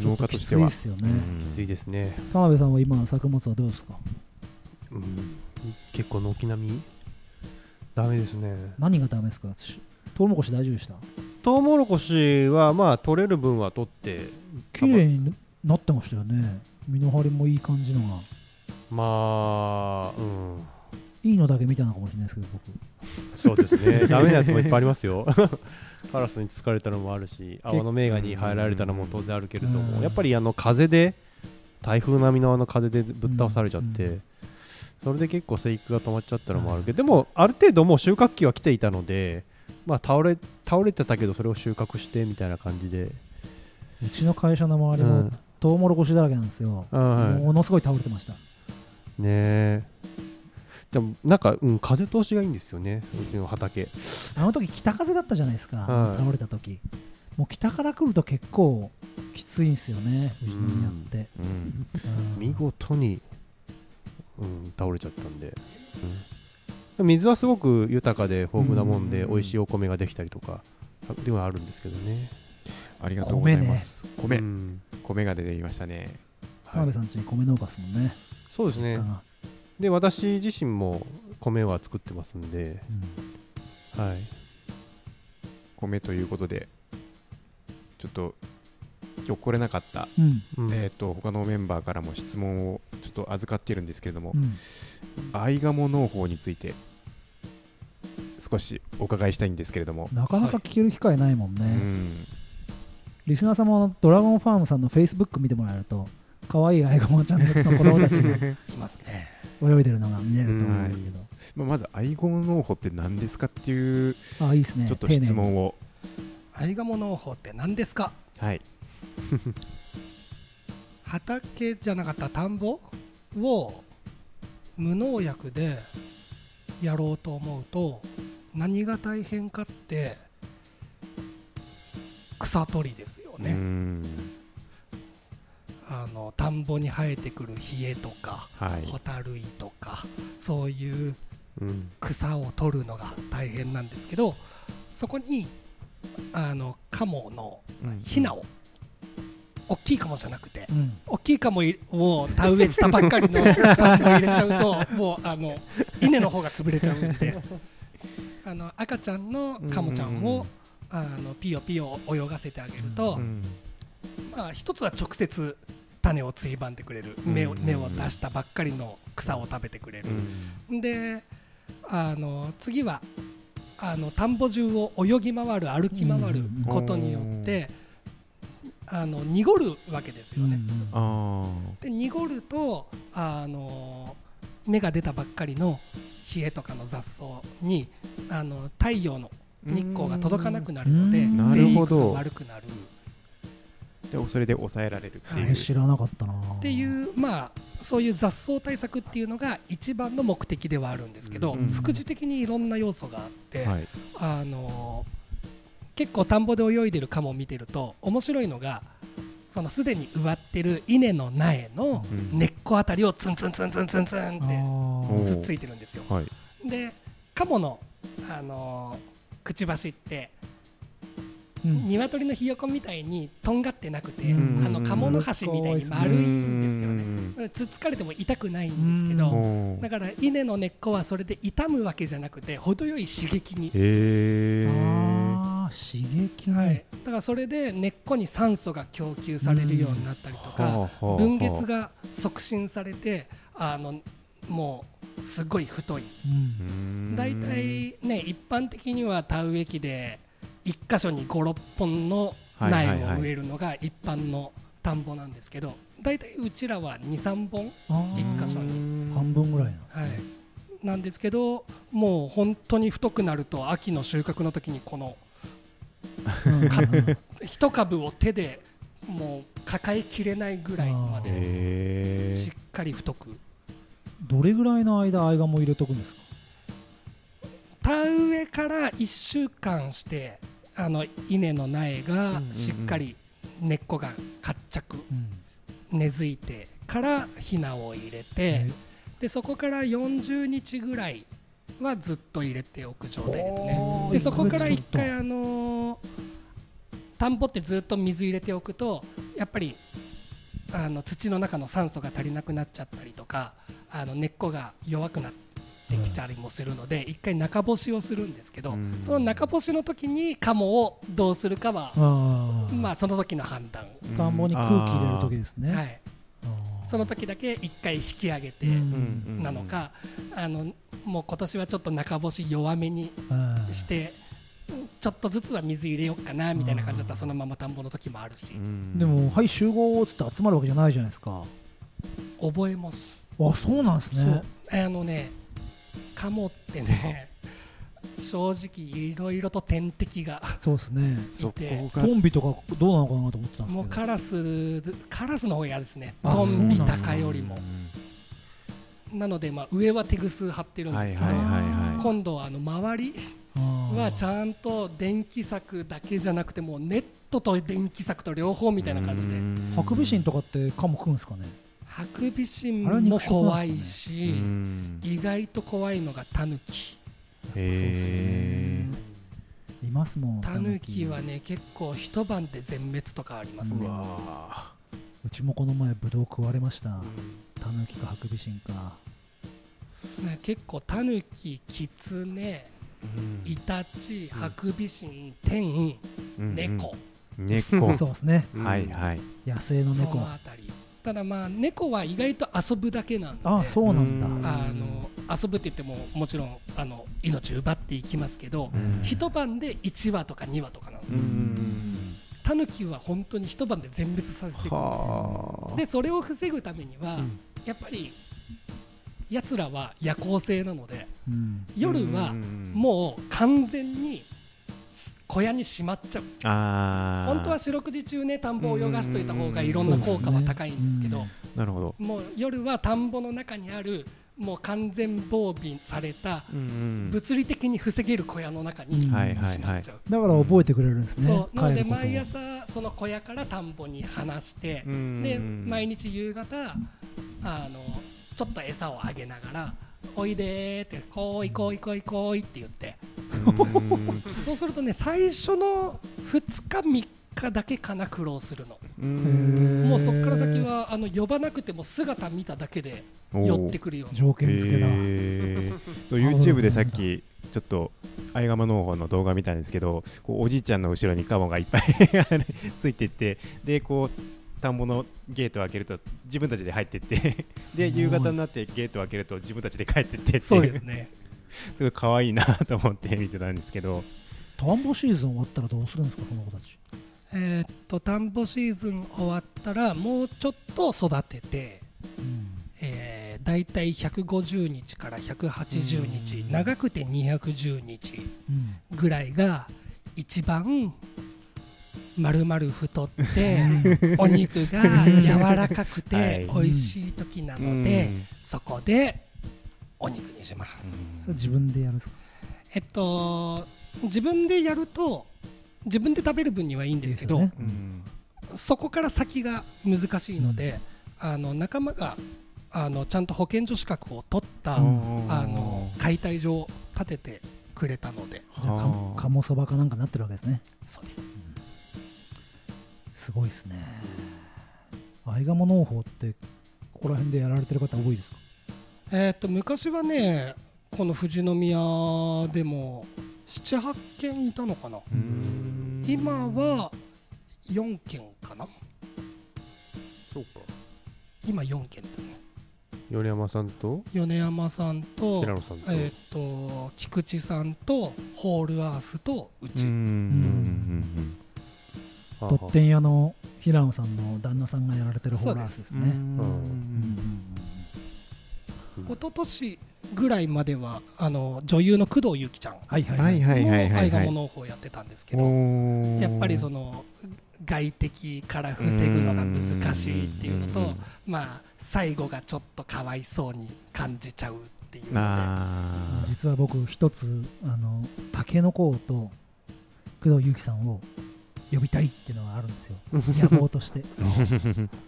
農っときつい家としては。ですよね、うん。きついですね、田辺さんは今作物はどうですか？うん、結構軒並み？ダメですね。何がダメですか？しトウモロコシ大丈夫でした？トウモロコシはまあ取れる分は取って。綺麗になってましたよね。身の張りもいい感じのがまあうん。いいのだけ見たのかもしれないですけど僕。そうですね。ダメなやつもいっぱいありますよ。カラスにつかれたのもあるし泡の名画に入られたのも当然あるけれどうん。もやっぱりあの風で台風並みのあの風でぶっ倒されちゃって、うん。それで結構生育が止まっちゃったのもあるけど、でもある程度もう収穫期は来ていたのでまあ倒れ倒れてたけどそれを収穫してみたいな感じで、うちの会社の周りもうん。トウモロコシだらけなんですよ、ものすごい倒れてましたね。えでもなんか、うん、風通しがいいんですよねうちの畑。あの時北風だったじゃないですか、はい。倒れた時。もう北から来ると結構きついんですよね宇都宮って、うんうん。見事に、うん、倒れちゃったんで、うん。水はすごく豊かで豊富なもんで、うん美味しいお米ができたりとかではあるんですけどね。ありがとうございます。米うん。米が出てきましたね。田辺さんちに米農家ですもんね、そうですね。で私自身も米は作ってますんで、うん。はい、米ということでちょっと今日来れなかった、うん。うん。えー、と他のメンバーからも質問をちょっと預かっているんですけれども、うん。アイガモ農法について少しお伺いしたいんですけれども、なかなか聞ける機会ないもんね、うん。リスナーさんもドラゴンファームさんのフェイスブック見てもらえると可愛いアイガモちゃんの子供たちがいますね。泳いでるのが見れると思うんですけど、まあまずアイガモ農法って何ですかっていうあいいですね。ちょっと質問を、アイガモ農法って何ですか？はい、畑じゃなかった田んぼを無農薬でやろうと思うと何が大変かって草取りですようね、んあの田んぼに生えてくるヒエとかはい。ホタルイとかそういううん草を取るのが大変なんですけどそこにあのカモのヒナを大きいカモじゃなくてうん。大きいカモを田植えしたばっかりの田んぼを入れちゃうともうあの稲の方が潰れちゃうんで あの赤ちゃんのカモちゃんうんをあのピヨピヨ泳がせてあげると、うん。まあ、一つは直接種をついばんでくれる。芽をうん。芽を出したばっかりの草を食べてくれる。う、ん。であの次はあの田んぼ中を泳ぎ回る歩き回ることによって、あの濁るわけですよね。あで濁るとあの芽が出たばっかりの冷えとかの雑草にあの太陽の日光が届かなくなるのでうん。な生育るほど。が悪くなるでそれで抑えられるってはいいう、知らなかったな。っていうまあそういう雑草対策っていうのが一番の目的ではあるんですけど、うん副次的にいろんな要素があって、はい。あの結構田んぼで泳いでるカモを見てると面白いのがそのすでに植わってる稲の苗のうん。根っこあたりをツンツンツンツンツンツンっておつっついてるんですよ。はい。でカモの、あのくちばしってうん鶏のひよこみたいにとんがってなくて、うん。あのカモノハシみたいに丸いんですよね。ねつっつかれても痛くないんですけど、うん。だから稲の根っこはそれで痛むわけじゃなくて程よい刺激に、へえあー刺激。ね、はい、だからそれで根っこに酸素が供給されるようになったりとか、分月が促進されてあのもうすごい太い。うん。大体ね一般的には田植え機で1箇所に56本の苗を植えるのが一般の田んぼなんですけど大体うちらは23本、あー。一箇所に。半分ぐらいなんですはい。ね、なんですけどもう本当に太くなると秋の収穫の時にこの一株を手でもう抱えきれないぐらいまでへしっかり太く。どれぐらいの間合鴨入れとくんですか？田植えから1週間してあの稲の苗がしっかり根っこが活着うん。根付いてからひなを入れてでそこから40日ぐらいはずっと入れておく状態ですね。でそこから一ヶ月ちょっと。一回あのー田んぼってずっと水入れておくとやっぱりあの土の中の酸素が足りなくなっちゃったりとかあの根っこが弱くなってきたりもするので一回中干しをするんですけどうん。その中干しの時にカモをどうするかはまあその時の判断、田ん。ぼに空気入れる時ですね、はい、その時だけ一回引き上げてうん。なのかあのもう今年はちょっと中干し弱めにしてちょっとずつは水入れようかなみたいな感じだったらそのまま田んぼの時もあるし。でもはい集合っつって集まるわけじゃないじゃないですか。覚えます、あそうなんですね。あのねカモってね正直いろいろと天敵がそうですね。そこトがンビとかどうなのかなと思ってたんですけど。もうカラスカラスの方が嫌ですね。あトンビそうなんですかタカよりもなのでまあ上は手ぐす張ってるんですけど、はいはいはいはい。今度はあの周りはちゃんと電気柵だけじゃなくてもうネットと電気柵と両方みたいな感じで。ハクビシンとかってカモ食うんですかね？ハクビシンも怖いし、うん。意外と怖いのがタヌキ。へいますもんタヌキはね結構一晩で全滅とかありますね、わうちもこの前ブドウ食われました。タヌキかハクビシンか。ね結構タヌキキツネーイタチハクビシンテンうん猫、猫。そうですね。はいはい。野生のそ猫のあたりただまあ猫は意外と遊ぶだけなんであそうなんだ。うんあの遊ぶって言ってももちろんあの命奪っていきますけど、うん。一晩で1羽とか2羽とかなんですうよ、ん。タヌキは本当に一晩で全滅させていくはあ。でそれを防ぐためには、うん。やっぱりやつらは夜行性なのでうん。夜はうん。もう完全にし小屋にしまっちゃう。あー。本当は四六時中ね田んぼを泳がしといた方がいろんな効果は高いんですけど、なるほど。もう夜は田んぼの中にあるもう完全防備された物理的に防げる小屋の中にしうんまっはいはい。はいちゃう。だから覚えてくれるんですねそう。なので毎朝その小屋から田んぼに放してうん。で毎日夕方あのちょっと餌をあげながら「おいで」って「こういこういこういこうい」って言って。うん。そうするとね最初の2日3日だけかな苦労するの。うん。もうそこから先はあの呼ばなくても姿見ただけで寄ってくるように条件付けだ、へー。そう YouTube でさっきちょっとアイガマ農法の動画見たんですけどこうおじいちゃんの後ろにカモがいっぱい ついてってでこう田んぼのゲートを開けると自分たちで入ってってで夕方になってゲートを開けると自分たちで帰ってってってそうですね。すごい可愛いなと思って見てたんですけど。田んぼシーズン終わったらどうするんですかその子たち。えーっと田んぼシーズン終わったらもうちょっと育てて、うん。えー、だいたい150日から180日うん。長くて210日うん。ぐらいが一番丸々太ってお肉が柔らかくてはい。美味しい時なので、そこでお肉にします。自分でやるんですか？えっと自分でやると自分で食べる分にはいいんですけどそこから先が難しいので、あの仲間があのちゃんと保健所資格を取った、うん。あの解体場を建ててくれたので。鴨そばかなんかなってるわけですね。そうですすごいですね。アイガモ農法ってここら辺でやられてる方多いですか？えーっと昔はねこの富士宮でも78軒いたのかな？うん。今は4軒かな？そうか。今4軒だね。米山さんと？米山さんと寺野さんと、えーっと菊池さんとホールアースとうち、うんとってん屋の平野さんの旦那さんがやられてるホーラースですね。一昨年ぐらいまではあの女優の工藤由紀ちゃん。はいはいはいはいはいもはいはい愛が農法やってたん。ですけど、やっぱりその外敵から防ぐのが難しいっていうのとん。まあ最後がちょっとかわいそうに感じちゃうっていうのであ実は僕一つあのタケノコと工藤由紀さん。を呼びたいっていうのがあるんですよ。野望として。ー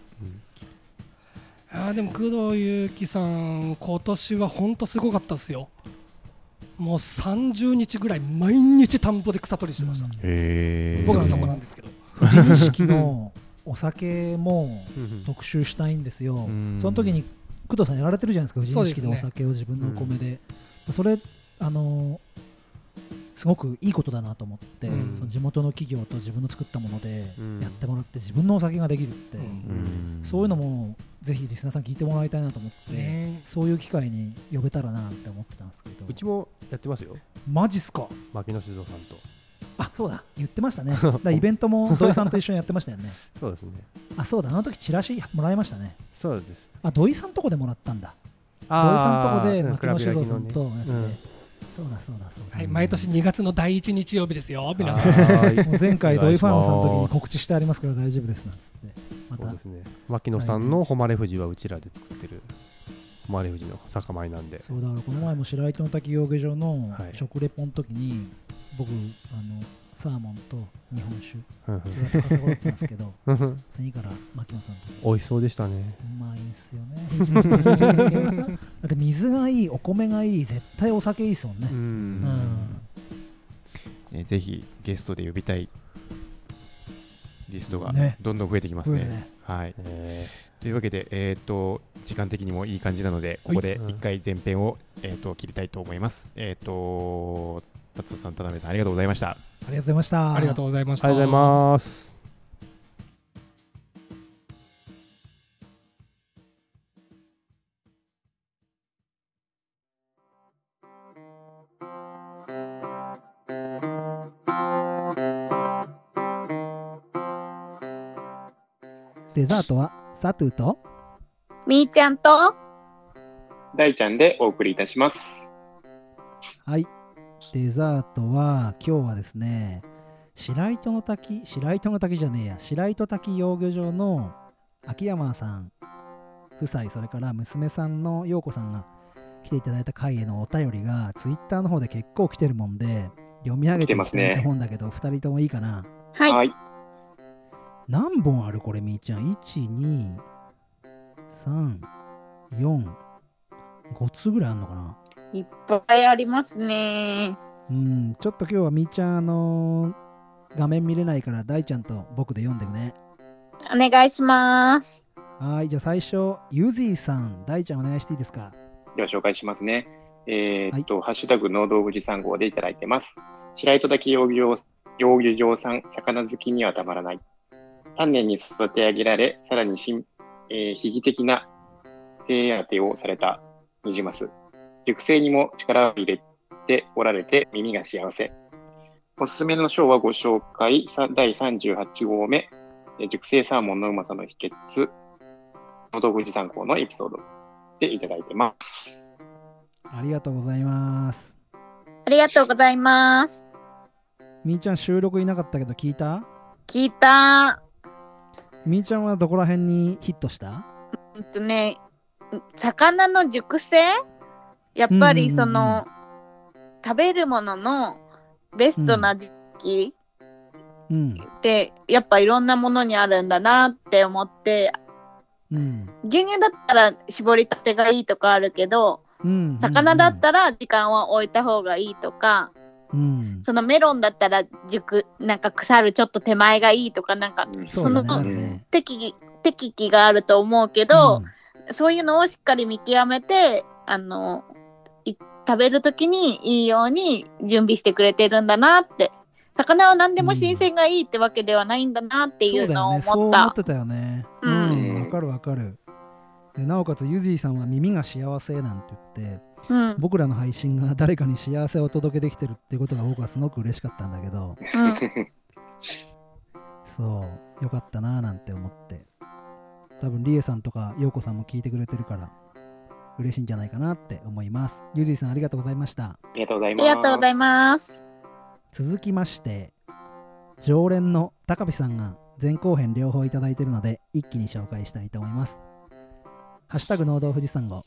あーでも工藤由紀さん今年は本当すごかったですよ。もう30日ぐらい毎日田んぼで草取りしてました、僕はそこなんですけど。富士錦のお酒もうん。特集したいんですよ。ん。その時に工藤さんやられてるじゃないですか。富士錦でお酒を自分のお米で。それあのすごくいいことだなと思って、うん。その地元の企業と自分の作ったものでうん。やってもらって自分のお酒ができるって、そういうのもぜひリスナーさん聞いてもらいたいなと思って、ね。そういう機会に呼べたらなって思ってたんですけど。うちもやってますよ。マジっすか？牧野静雄さんと。あそうだ。言ってましたね。だイベントも土井さんと一緒にやってましたよね。そうですね。あそうだ。あの時チラシもらいましたね。そうです。あ土井さんとこでもらったんだ。土井あさんとこでー牧野酒造さんうん。とやつで、うんそうだそうだそうだ、はい、毎年2月の第1日曜日ですよ皆さん。前回土井ファンさんの時に告知してありますから大丈夫です。なんつって。また。そうですね。牧野さんの誉れ富士はうちらで作ってる。誉れ富士の酒米なんで。そうだからこの前も白糸の滝養魚場のはい。食レポの時に、僕あのサーモンと日本酒。って稼ごったんですけど次から牧野さんと。美味しそうでしたね。うまいんすよね。だって水がいいお米がいい絶対お酒いいですもんね。ううん。ん、ねぜひゲストで呼びたいリストがね。どんどん増えてきますね。増えるね。はい、えというわけで、えー、と時間的にもいい感じなので、ここではい。一回前編を、えー、と切りたいと思います。えっ、と、達田さん、田辺さん、ありがとうございました。ありがとうございました。ありがとうございました。ーありがとうございます。デザートはサトゥと？みーちゃんと？大ちゃんでお送りいたします。はいデザートは今日はですね白糸の滝白糸の滝じゃねえや白糸滝養魚場の秋山さん夫妻それから娘さんの陽子さんが来ていただいた回へのお便りがツイッターの方で結構来てるもんで読み上げていただいた本だけど、2人ともいいかな？はい、はい。何本あるこれみーちゃん？12345つぐらいあるのかな？いっぱいありますね。うんちょっと今日はみーちゃんあのー画面見れないから大ちゃんと僕で読んでくねお願いします。はいじゃあ最初ゆずいさん大ちゃんお願いしていいですか？では紹介しますね。えーっと、ハッシュタグ農道富士山号でいただいてます。白糸滝養魚場養魚場産魚好きにはたまらない。丹念に育て上げられ、さらにしん、えー、悲劇的な手当てをされたニジマス。熟成にも力を入れておられて耳が幸せ。おすすめの章はご紹介、さ第38号目、えー熟成サーモンのうまさの秘訣、のどぐじ参考のエピソードでいただいてます。ありがとうございます。ありがとうございます。みーちゃん収録いなかったけど聞いた？聞いた。みーちゃんはどこら辺にヒットした？うんとね、魚の熟成？やっぱりその、食べるもののベストな時期うん。うん。牛乳だったら絞りたてがいいとかあるけど、うん。魚だったら時間を置いた方がいいとか、うん。そのメロンだったら熟、なんか腐るちょっと手前がいいとか、なんかうんその。適宜適宜があると思うけど、そういうのをしっかり見極めて、あの、い食べるときにいいように準備してくれてるんだなって。魚は何でも新鮮がいいってわけではないんだなっていうのを思った。だよねそう思ってたよね。ううんん。わ、かるわかる。でなおかつゆずいさんは耳が幸せなんて言ってうん。僕らの配信が誰かに幸せをお届けできてるってことが僕はすごく嬉しかったんだけどうん。そうよかったなーなんて思って多分リエさんとかヨウコさんも聞いてくれてるから嬉しいんじゃないかなって思います。ゆずいさんありがとうございました。ありがとうございあます。りがとうございます。続きまして常連の高飛さんが前後編両方いただいているので一気に紹介したいと思います。ハッシュタグ農道富士山号。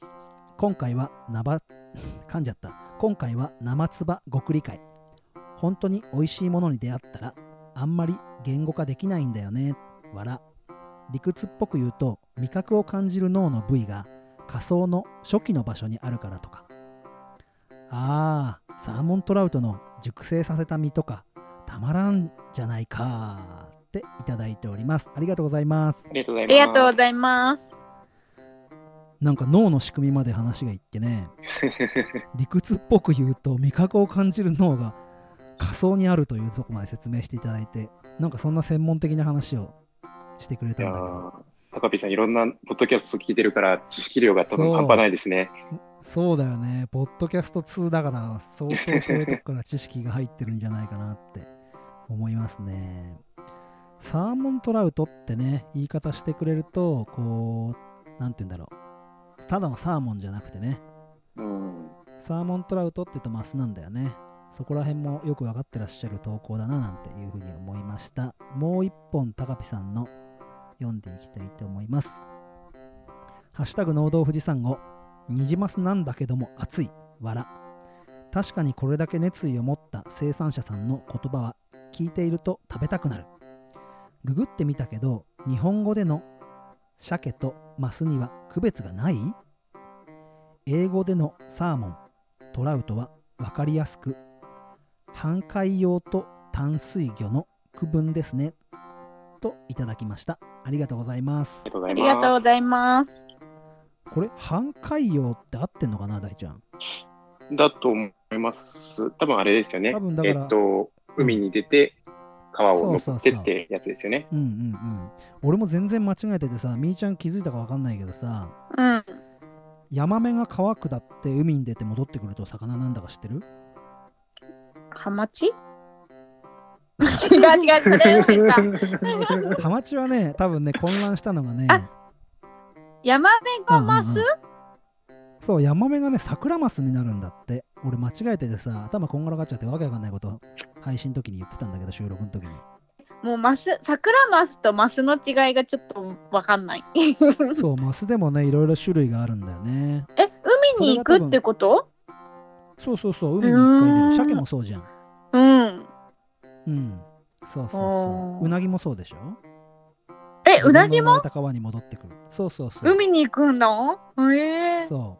今回は生 噛んじゃった。今回は生唾極理解。本当に美味しいものに出会ったらあんまり言語化できないんだよね。わら理屈っぽく言うと味覚を感じる脳の部位が仮想の初期の場所にあるからとか。ああサーモントラウトの熟成させた身とかたまらんじゃないかっていただいております。ありがとうございます。ありがとうございます。ありがとうございます。なんか脳の仕組みまで話がいってね。理屈っぽく言うと味覚を感じる脳が仮想にあるというとこまで説明していただいてなんかそんな専門的な話をしてくれたんだけど。ー高ピーさん、いろんなポッドキャスト聞いてるから、知識量が多分半端ないですね。そうだよねポッドキャスト2だから相当そういうとこから知識が入ってるんじゃないかなって思いますねサーモントラウトってね言い方してくれるとこうなんて言うんだろうただのサーモンじゃなくてねうん。サーモントラウトって言うとマスなんだよね。そこら辺もよく分かってらっしゃる投稿だななんていうふうに思いました。もう一本、高ピさんの読んでいきたいと思います。ハッシュタグ農道富士山号。ニジマスなんだけども熱い。わら。確かにこれだけ熱意を持った生産者さんの言葉は聞いていると食べたくなる。ググってみたけど、日本語での鮭とマスには区別がない？英語でのサーモン、トラウトは分かりやすく、半海洋と淡水魚の区分ですね。といただきました。ありがとうございますあ。りがとうございます。がとうございます。これ、半海洋って合ってんのかな、大ちゃん？だと思います。多分あれですよね。多分だからえっと、海に出て、川をそうそうそう乗ってってやつですよね。うんうんうん。俺も全然間違えててさ、みーちゃん気づいたか分かんないけどさ、うん。ヤマメが川下って海に出て戻ってくると魚なんだか知ってる？ハマチ？違う違う、それ海か。ハマチはね、多分ね、混乱したのがね、あヤマメがマス、うんうんうんそう、ヤマメがね、サクラマスになるんだって。俺間違えててさ、頭こんがらがっちゃってわけわかんないこと配信の時に言ってたんだけど、収録の時に。もうマス、サクラマスとマスの違いがちょっとわかんない。そう、マスでもね、いろいろ種類があるんだよね。え、海に行くってこと？そうそうそう、海に一回出。鮭もそうじゃん。うん。そうそうあそーう。うなぎもそうでしょ？え、うなぎも？川に戻ってくる。そうそうそう。海に行くの？へえそ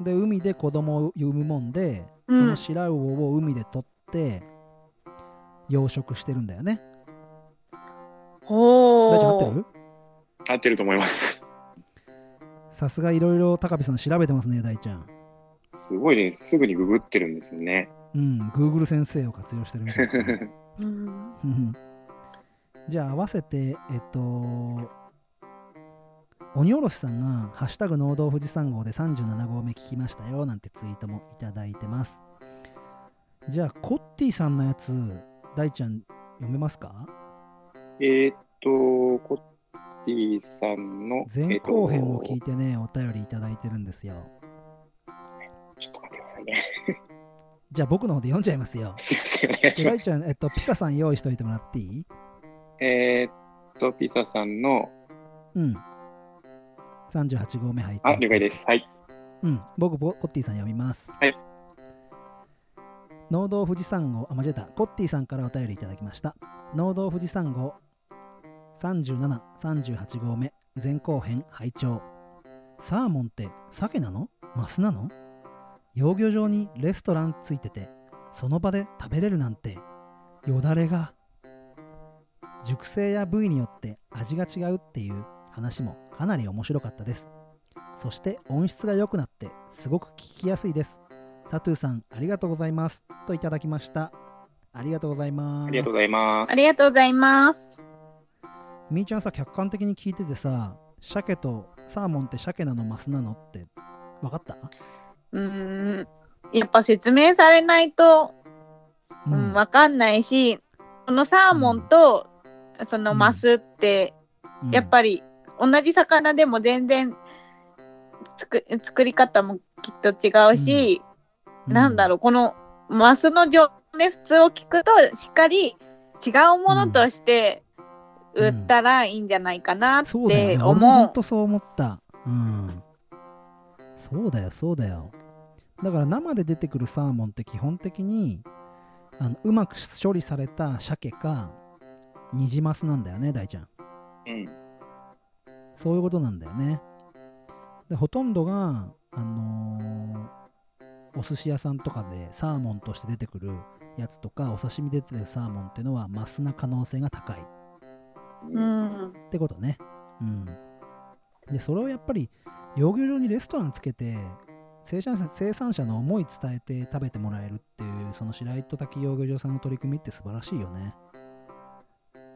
う。で、海で子供を産むもんで、うんその白魚を海で取って、養殖してるんだよね。ほ大ちゃん合ってー。る？合ってると思います。さすがいろいろ高飛さん調べてますね、大ちゃん。すごいね、すぐにググってるんですよね。うん、Google 先生を活用してるみたいですね。じゃあ合わせて、えっと、鬼おろしさんが、ハッシュタグ農道富士山号で37号目聞きましたよなんてツイートもいただいてます。じゃあ、コッティさんのやつ、大ちゃん読めますか？えーっと、コッティさんの、前後編を聞いてね、お便りいただいてるんですよ。とちょっと待ってくださいね。じゃあ僕の方で読んじゃいますよ。すいません、お願いします。大ちゃん、えっと、ピサさん用意しといてもらっていい？えーっと、ピサさんの、うん。38号目入ってあ、了解です。はい。うん、僕、ボコッティさん読みます。はい。農道富士山号、あ、間違えた。コッティさんからお便りいただきました。農道富士山号37、38号目、前後編、拝聴サーモンって鮭なの？マスなの？養魚場にレストランついてて、その場で食べれるなんて、よだれが。熟成や部位によって味が違うっていう話もかなり面白かったです。そして音質が良くなってすごく聞きやすいです。サトゥーさん、ありがとうございます。といただきました。ありがとうございます。ありがとうございます。ありがとうございます。みーちゃんさ、客観的に聞いててさ、鮭とサーモンって鮭なのマスなのって分かった？うーん。やっぱ説明されないと、うん、わかんないし、このサーモンと、そのマスって、うんやっぱり同じ魚でも全然つく作り方もきっと違うし、なんだろう、このマスの情熱を聞くと、しっかり違うものとして売ったらいいんじゃないかなっ。て思う。本当そう思った。うん。そうだよ、そうだよ。だから生で出てくるサーモンって基本的にあのうまく処理された鮭かニジマスなんだよね、大ちゃん。うん。そういうことなんだよね。でほとんどが、あのーお寿司屋さんとかでサーモンとして出てくるやつとかお刺身で出てるサーモンっていうのはマスな可能性が高いうん。ってことね。うん。で、それをやっぱり養魚場にレストランつけて生産者生産者の思い伝えて食べてもらえるっていうその白糸滝養魚場さんの取り組みって素晴らしいよね。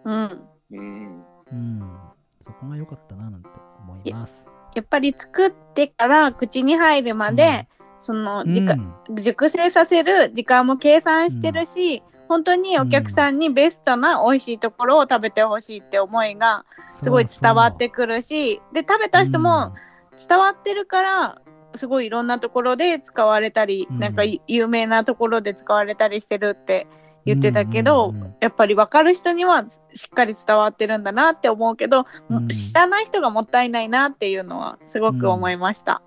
うん。うん。うん。そこが良かったななんて思います。やっぱり作ってから口に入るまで、そのうん熟成させる時間も計算してるし、本当にお客さんにベストな美味しいところを食べてほしいって思いがすごい伝わってくるしで食べた人も伝わってるからすごいいろんなところで使われたり、うん。なんかい有名なところで使われたりしてるって言ってたけど、うんうんうん。やっぱり分かる人にはしっかり伝わってるんだなって思うけど、うん。知らない人がもったいないなっていうのはすごく思いました。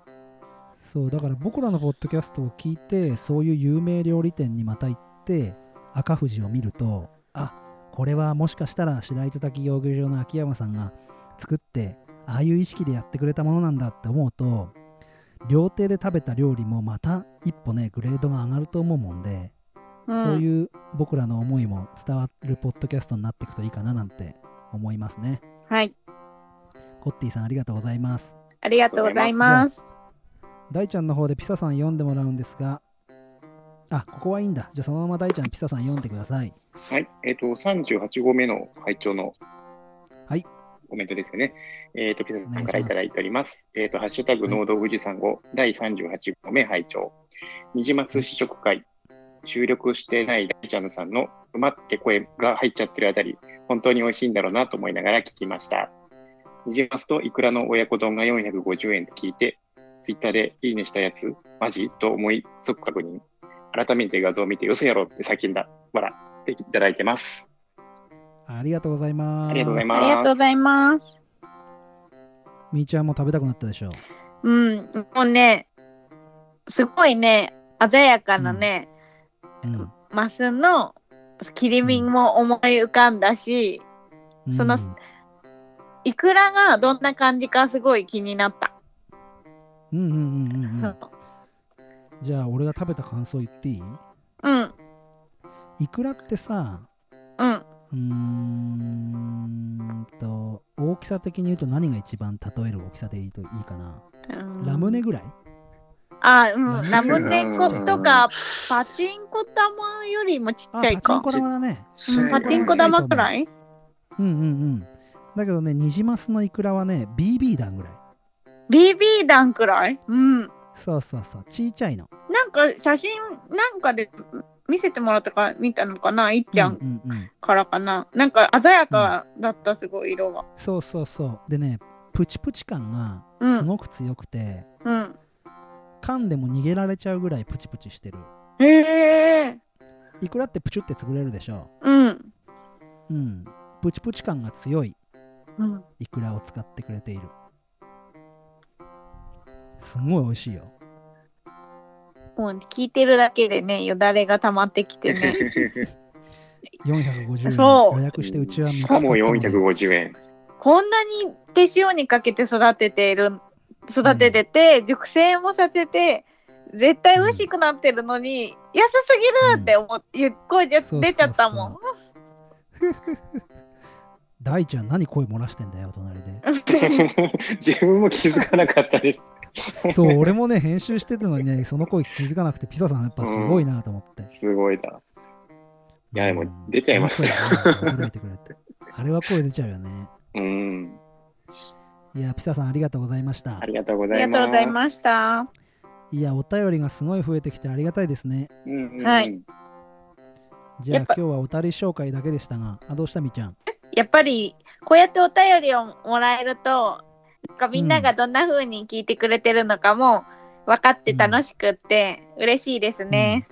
そうだから僕らのポッドキャストを聞いてそういう有名料理店にまた行って赤富士を見るとあこれはもしかしたら白糸滝養魚場の秋山さんが作ってああいう意識でやってくれたものなんだって思うと料亭で食べた料理もまた一歩ねグレードが上がると思うもんで、うんそういう僕らの思いも伝わるポッドキャストになっていくといいかななんて思いますねはい、コッティさんありがとうございますありがとうございます。大ちゃんの方でピサさん読んでもらうんですが、あ、ここはいいんだ。じゃあそのまま大ちゃんピサさん読んでください。はい。えっ、と、38号目の会長のはいコメントですよね。えっ、と、ピザさんからいただいております。えっ、と、ハッシュタグ、農道富士山号、第38号目拝聴ニジマス試食会、収録してない大ちゃんさんのうまって声が入っちゃってるあたり、本当に美味しいんだろうなと思いながら聞きました。ニジマスとイクラの親子丼が450円と聞いて、ツイッターでいいねしたやつ、マジと思い即確認。改めて画像を見て、嘘やろって叫んだ。笑っていただいてます。ありがとうございます。ありがとうございあますりがとうございます。みーちゃんも食べたくなったでしょう。うん、もうね、すごいね、鮮やかなね、うん。マスの切り身も思い浮かんだし、うんそのイクラがどんな感じかすごい気になった。うんうんうんうんう。んじゃあ俺が食べた感想言っていい？うん、イクラってさ、うん。うーんと、大きさ的に言うと何が一番例える大きさでいいといいかな？うんラムネぐらい？あ、うん、ララムムネコとかパチンコ玉よりもちっあ、ちゃいかパチン。コ玉だね。うんパチンコ玉くらい？うんうんうん。だけどね、ニジマスのイクラはね、BB 弾ぐらい。?BB 弾くらい？うん。そうそうそう、ちいちゃいの。なんか写真なんかで見せてもらったから見たのかないっちゃんうんうんうん。からかな、なんか鮮やかだったすごい色がそうそうそう。でねプチプチ感がうん。すごく強くて、うん。噛んでも逃げられちゃうぐらいプチプチしてる。へえいくらってプチュって潰れるでしょ？うん。うん。プチプチ感が強い。うん。イクラを使ってくれている。すごい美味しいよもう聞いてるだけでねよだれが溜まってきてね。450円。そう。予約してうちは3つしかも買ったので。450円。こんなに手塩にかけて育てている育ててて、熟成もさせて絶対美味しくなってるのに、安すぎるって思って、ゆっこいでそうそうそう出ちゃったもん。大ちゃん何声漏らしてんだよ隣で。自分も気づかなかったです。そう俺もね編集してたのにねその声気づかなくてピサさんやっぱすごいなと思って、すごいな。いやでもうん出ちゃいました面白いね驚いてくれて あれは声出ちゃうよねうん。いやピサさんありがとうございましたありがとうございありがとうございまました。いやお便りがすごい増えてきてありがたいですねす。うんうんうんはい。じゃあやっぱ今日はお便り紹介だけでしたがあどうしたみちゃん？やっぱりこうやってお便りをもらえるとなんかみんながどんな風に聞いてくれてるのかも分かって楽しくって嬉しいですね。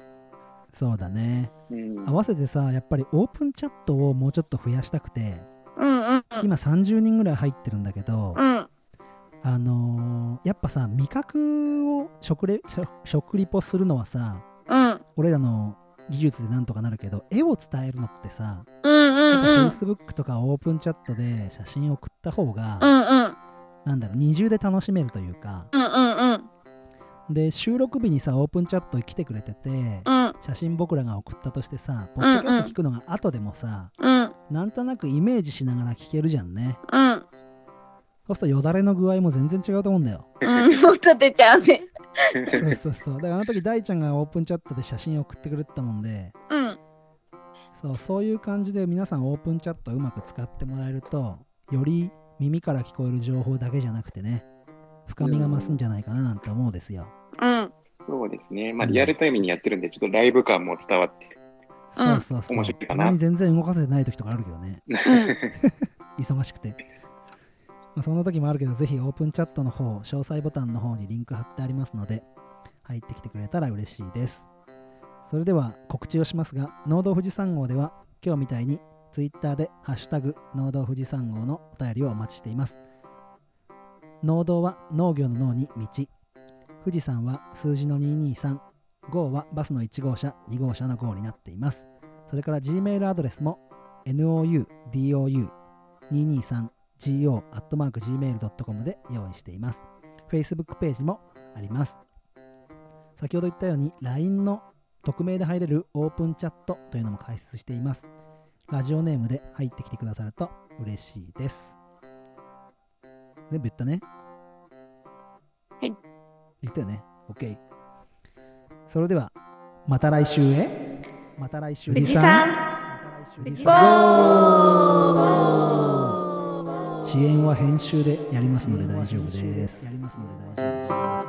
そうだね。うん。合わせてさやっぱりオープンチャットをもうちょっと増やしたくてうんうん。うん。今30人ぐらい入ってるんだけど、うん。あのーやっぱさ味覚を食レ食食リポするのはさうん。俺らの技術でなんとかなるけど絵を伝えるのってさ、うんうんうん。やっぱ Facebook とかオープンチャットで写真を送った方が、うんうんなんだろう二重で楽しめるというか。うんうんうん。で収録日にさオープンチャットに来てくれてて、うん。写真僕らが送ったとしてさポッドキャスト聞くのが後でもさ、うん。なんとなくイメージしながら聞けるじゃんね。うん。そうするとよだれの具合も全然違うと思うんだよ。うん。もっと出ちゃうね。そうそうそう。だからあの時大ちゃんがオープンチャットで写真を送ってくれてたもんで。うん。そうそういう感じで皆さんオープンチャットうまく使ってもらえるとより耳から聞こえる情報だけじゃなくてね深みが増すんじゃないかななんて思うですよ、うん。そうですね。まあ、リアルタイムにやってるんで、ちょっとライブ感も伝わって。そうそうそう。面白いかな。たまに全然動かせてない時とかあるけどね。う ん忙しくて、まあ、そんな時もあるけどぜひオープンチャットの方詳細ボタンの方にリンク貼ってありますので入ってきてくれたら嬉しいです。それでは告知をしますが農道富士山号では今日みたいに Twitter で「ハッシュタグ農道富士山号」のお便りをお待ちしています農道は農業の農に道富士山は数字の223号はバスの1号車2号車の号になっていますそれから Gmail アドレスも noudou223go.gmail.com で用意しています。Facebook ページもあります。先ほど言ったように LINE の匿名で入れるオープンチャットというのも開設しています。ラジオネームで入ってきてくださると嬉しいです。全部言ったねはい。言ったよね ?OK。それでは、また来週へ。また来週富士山富士ゴ山ー遅延は編集でやりますので大丈夫です。やりますので大丈夫です。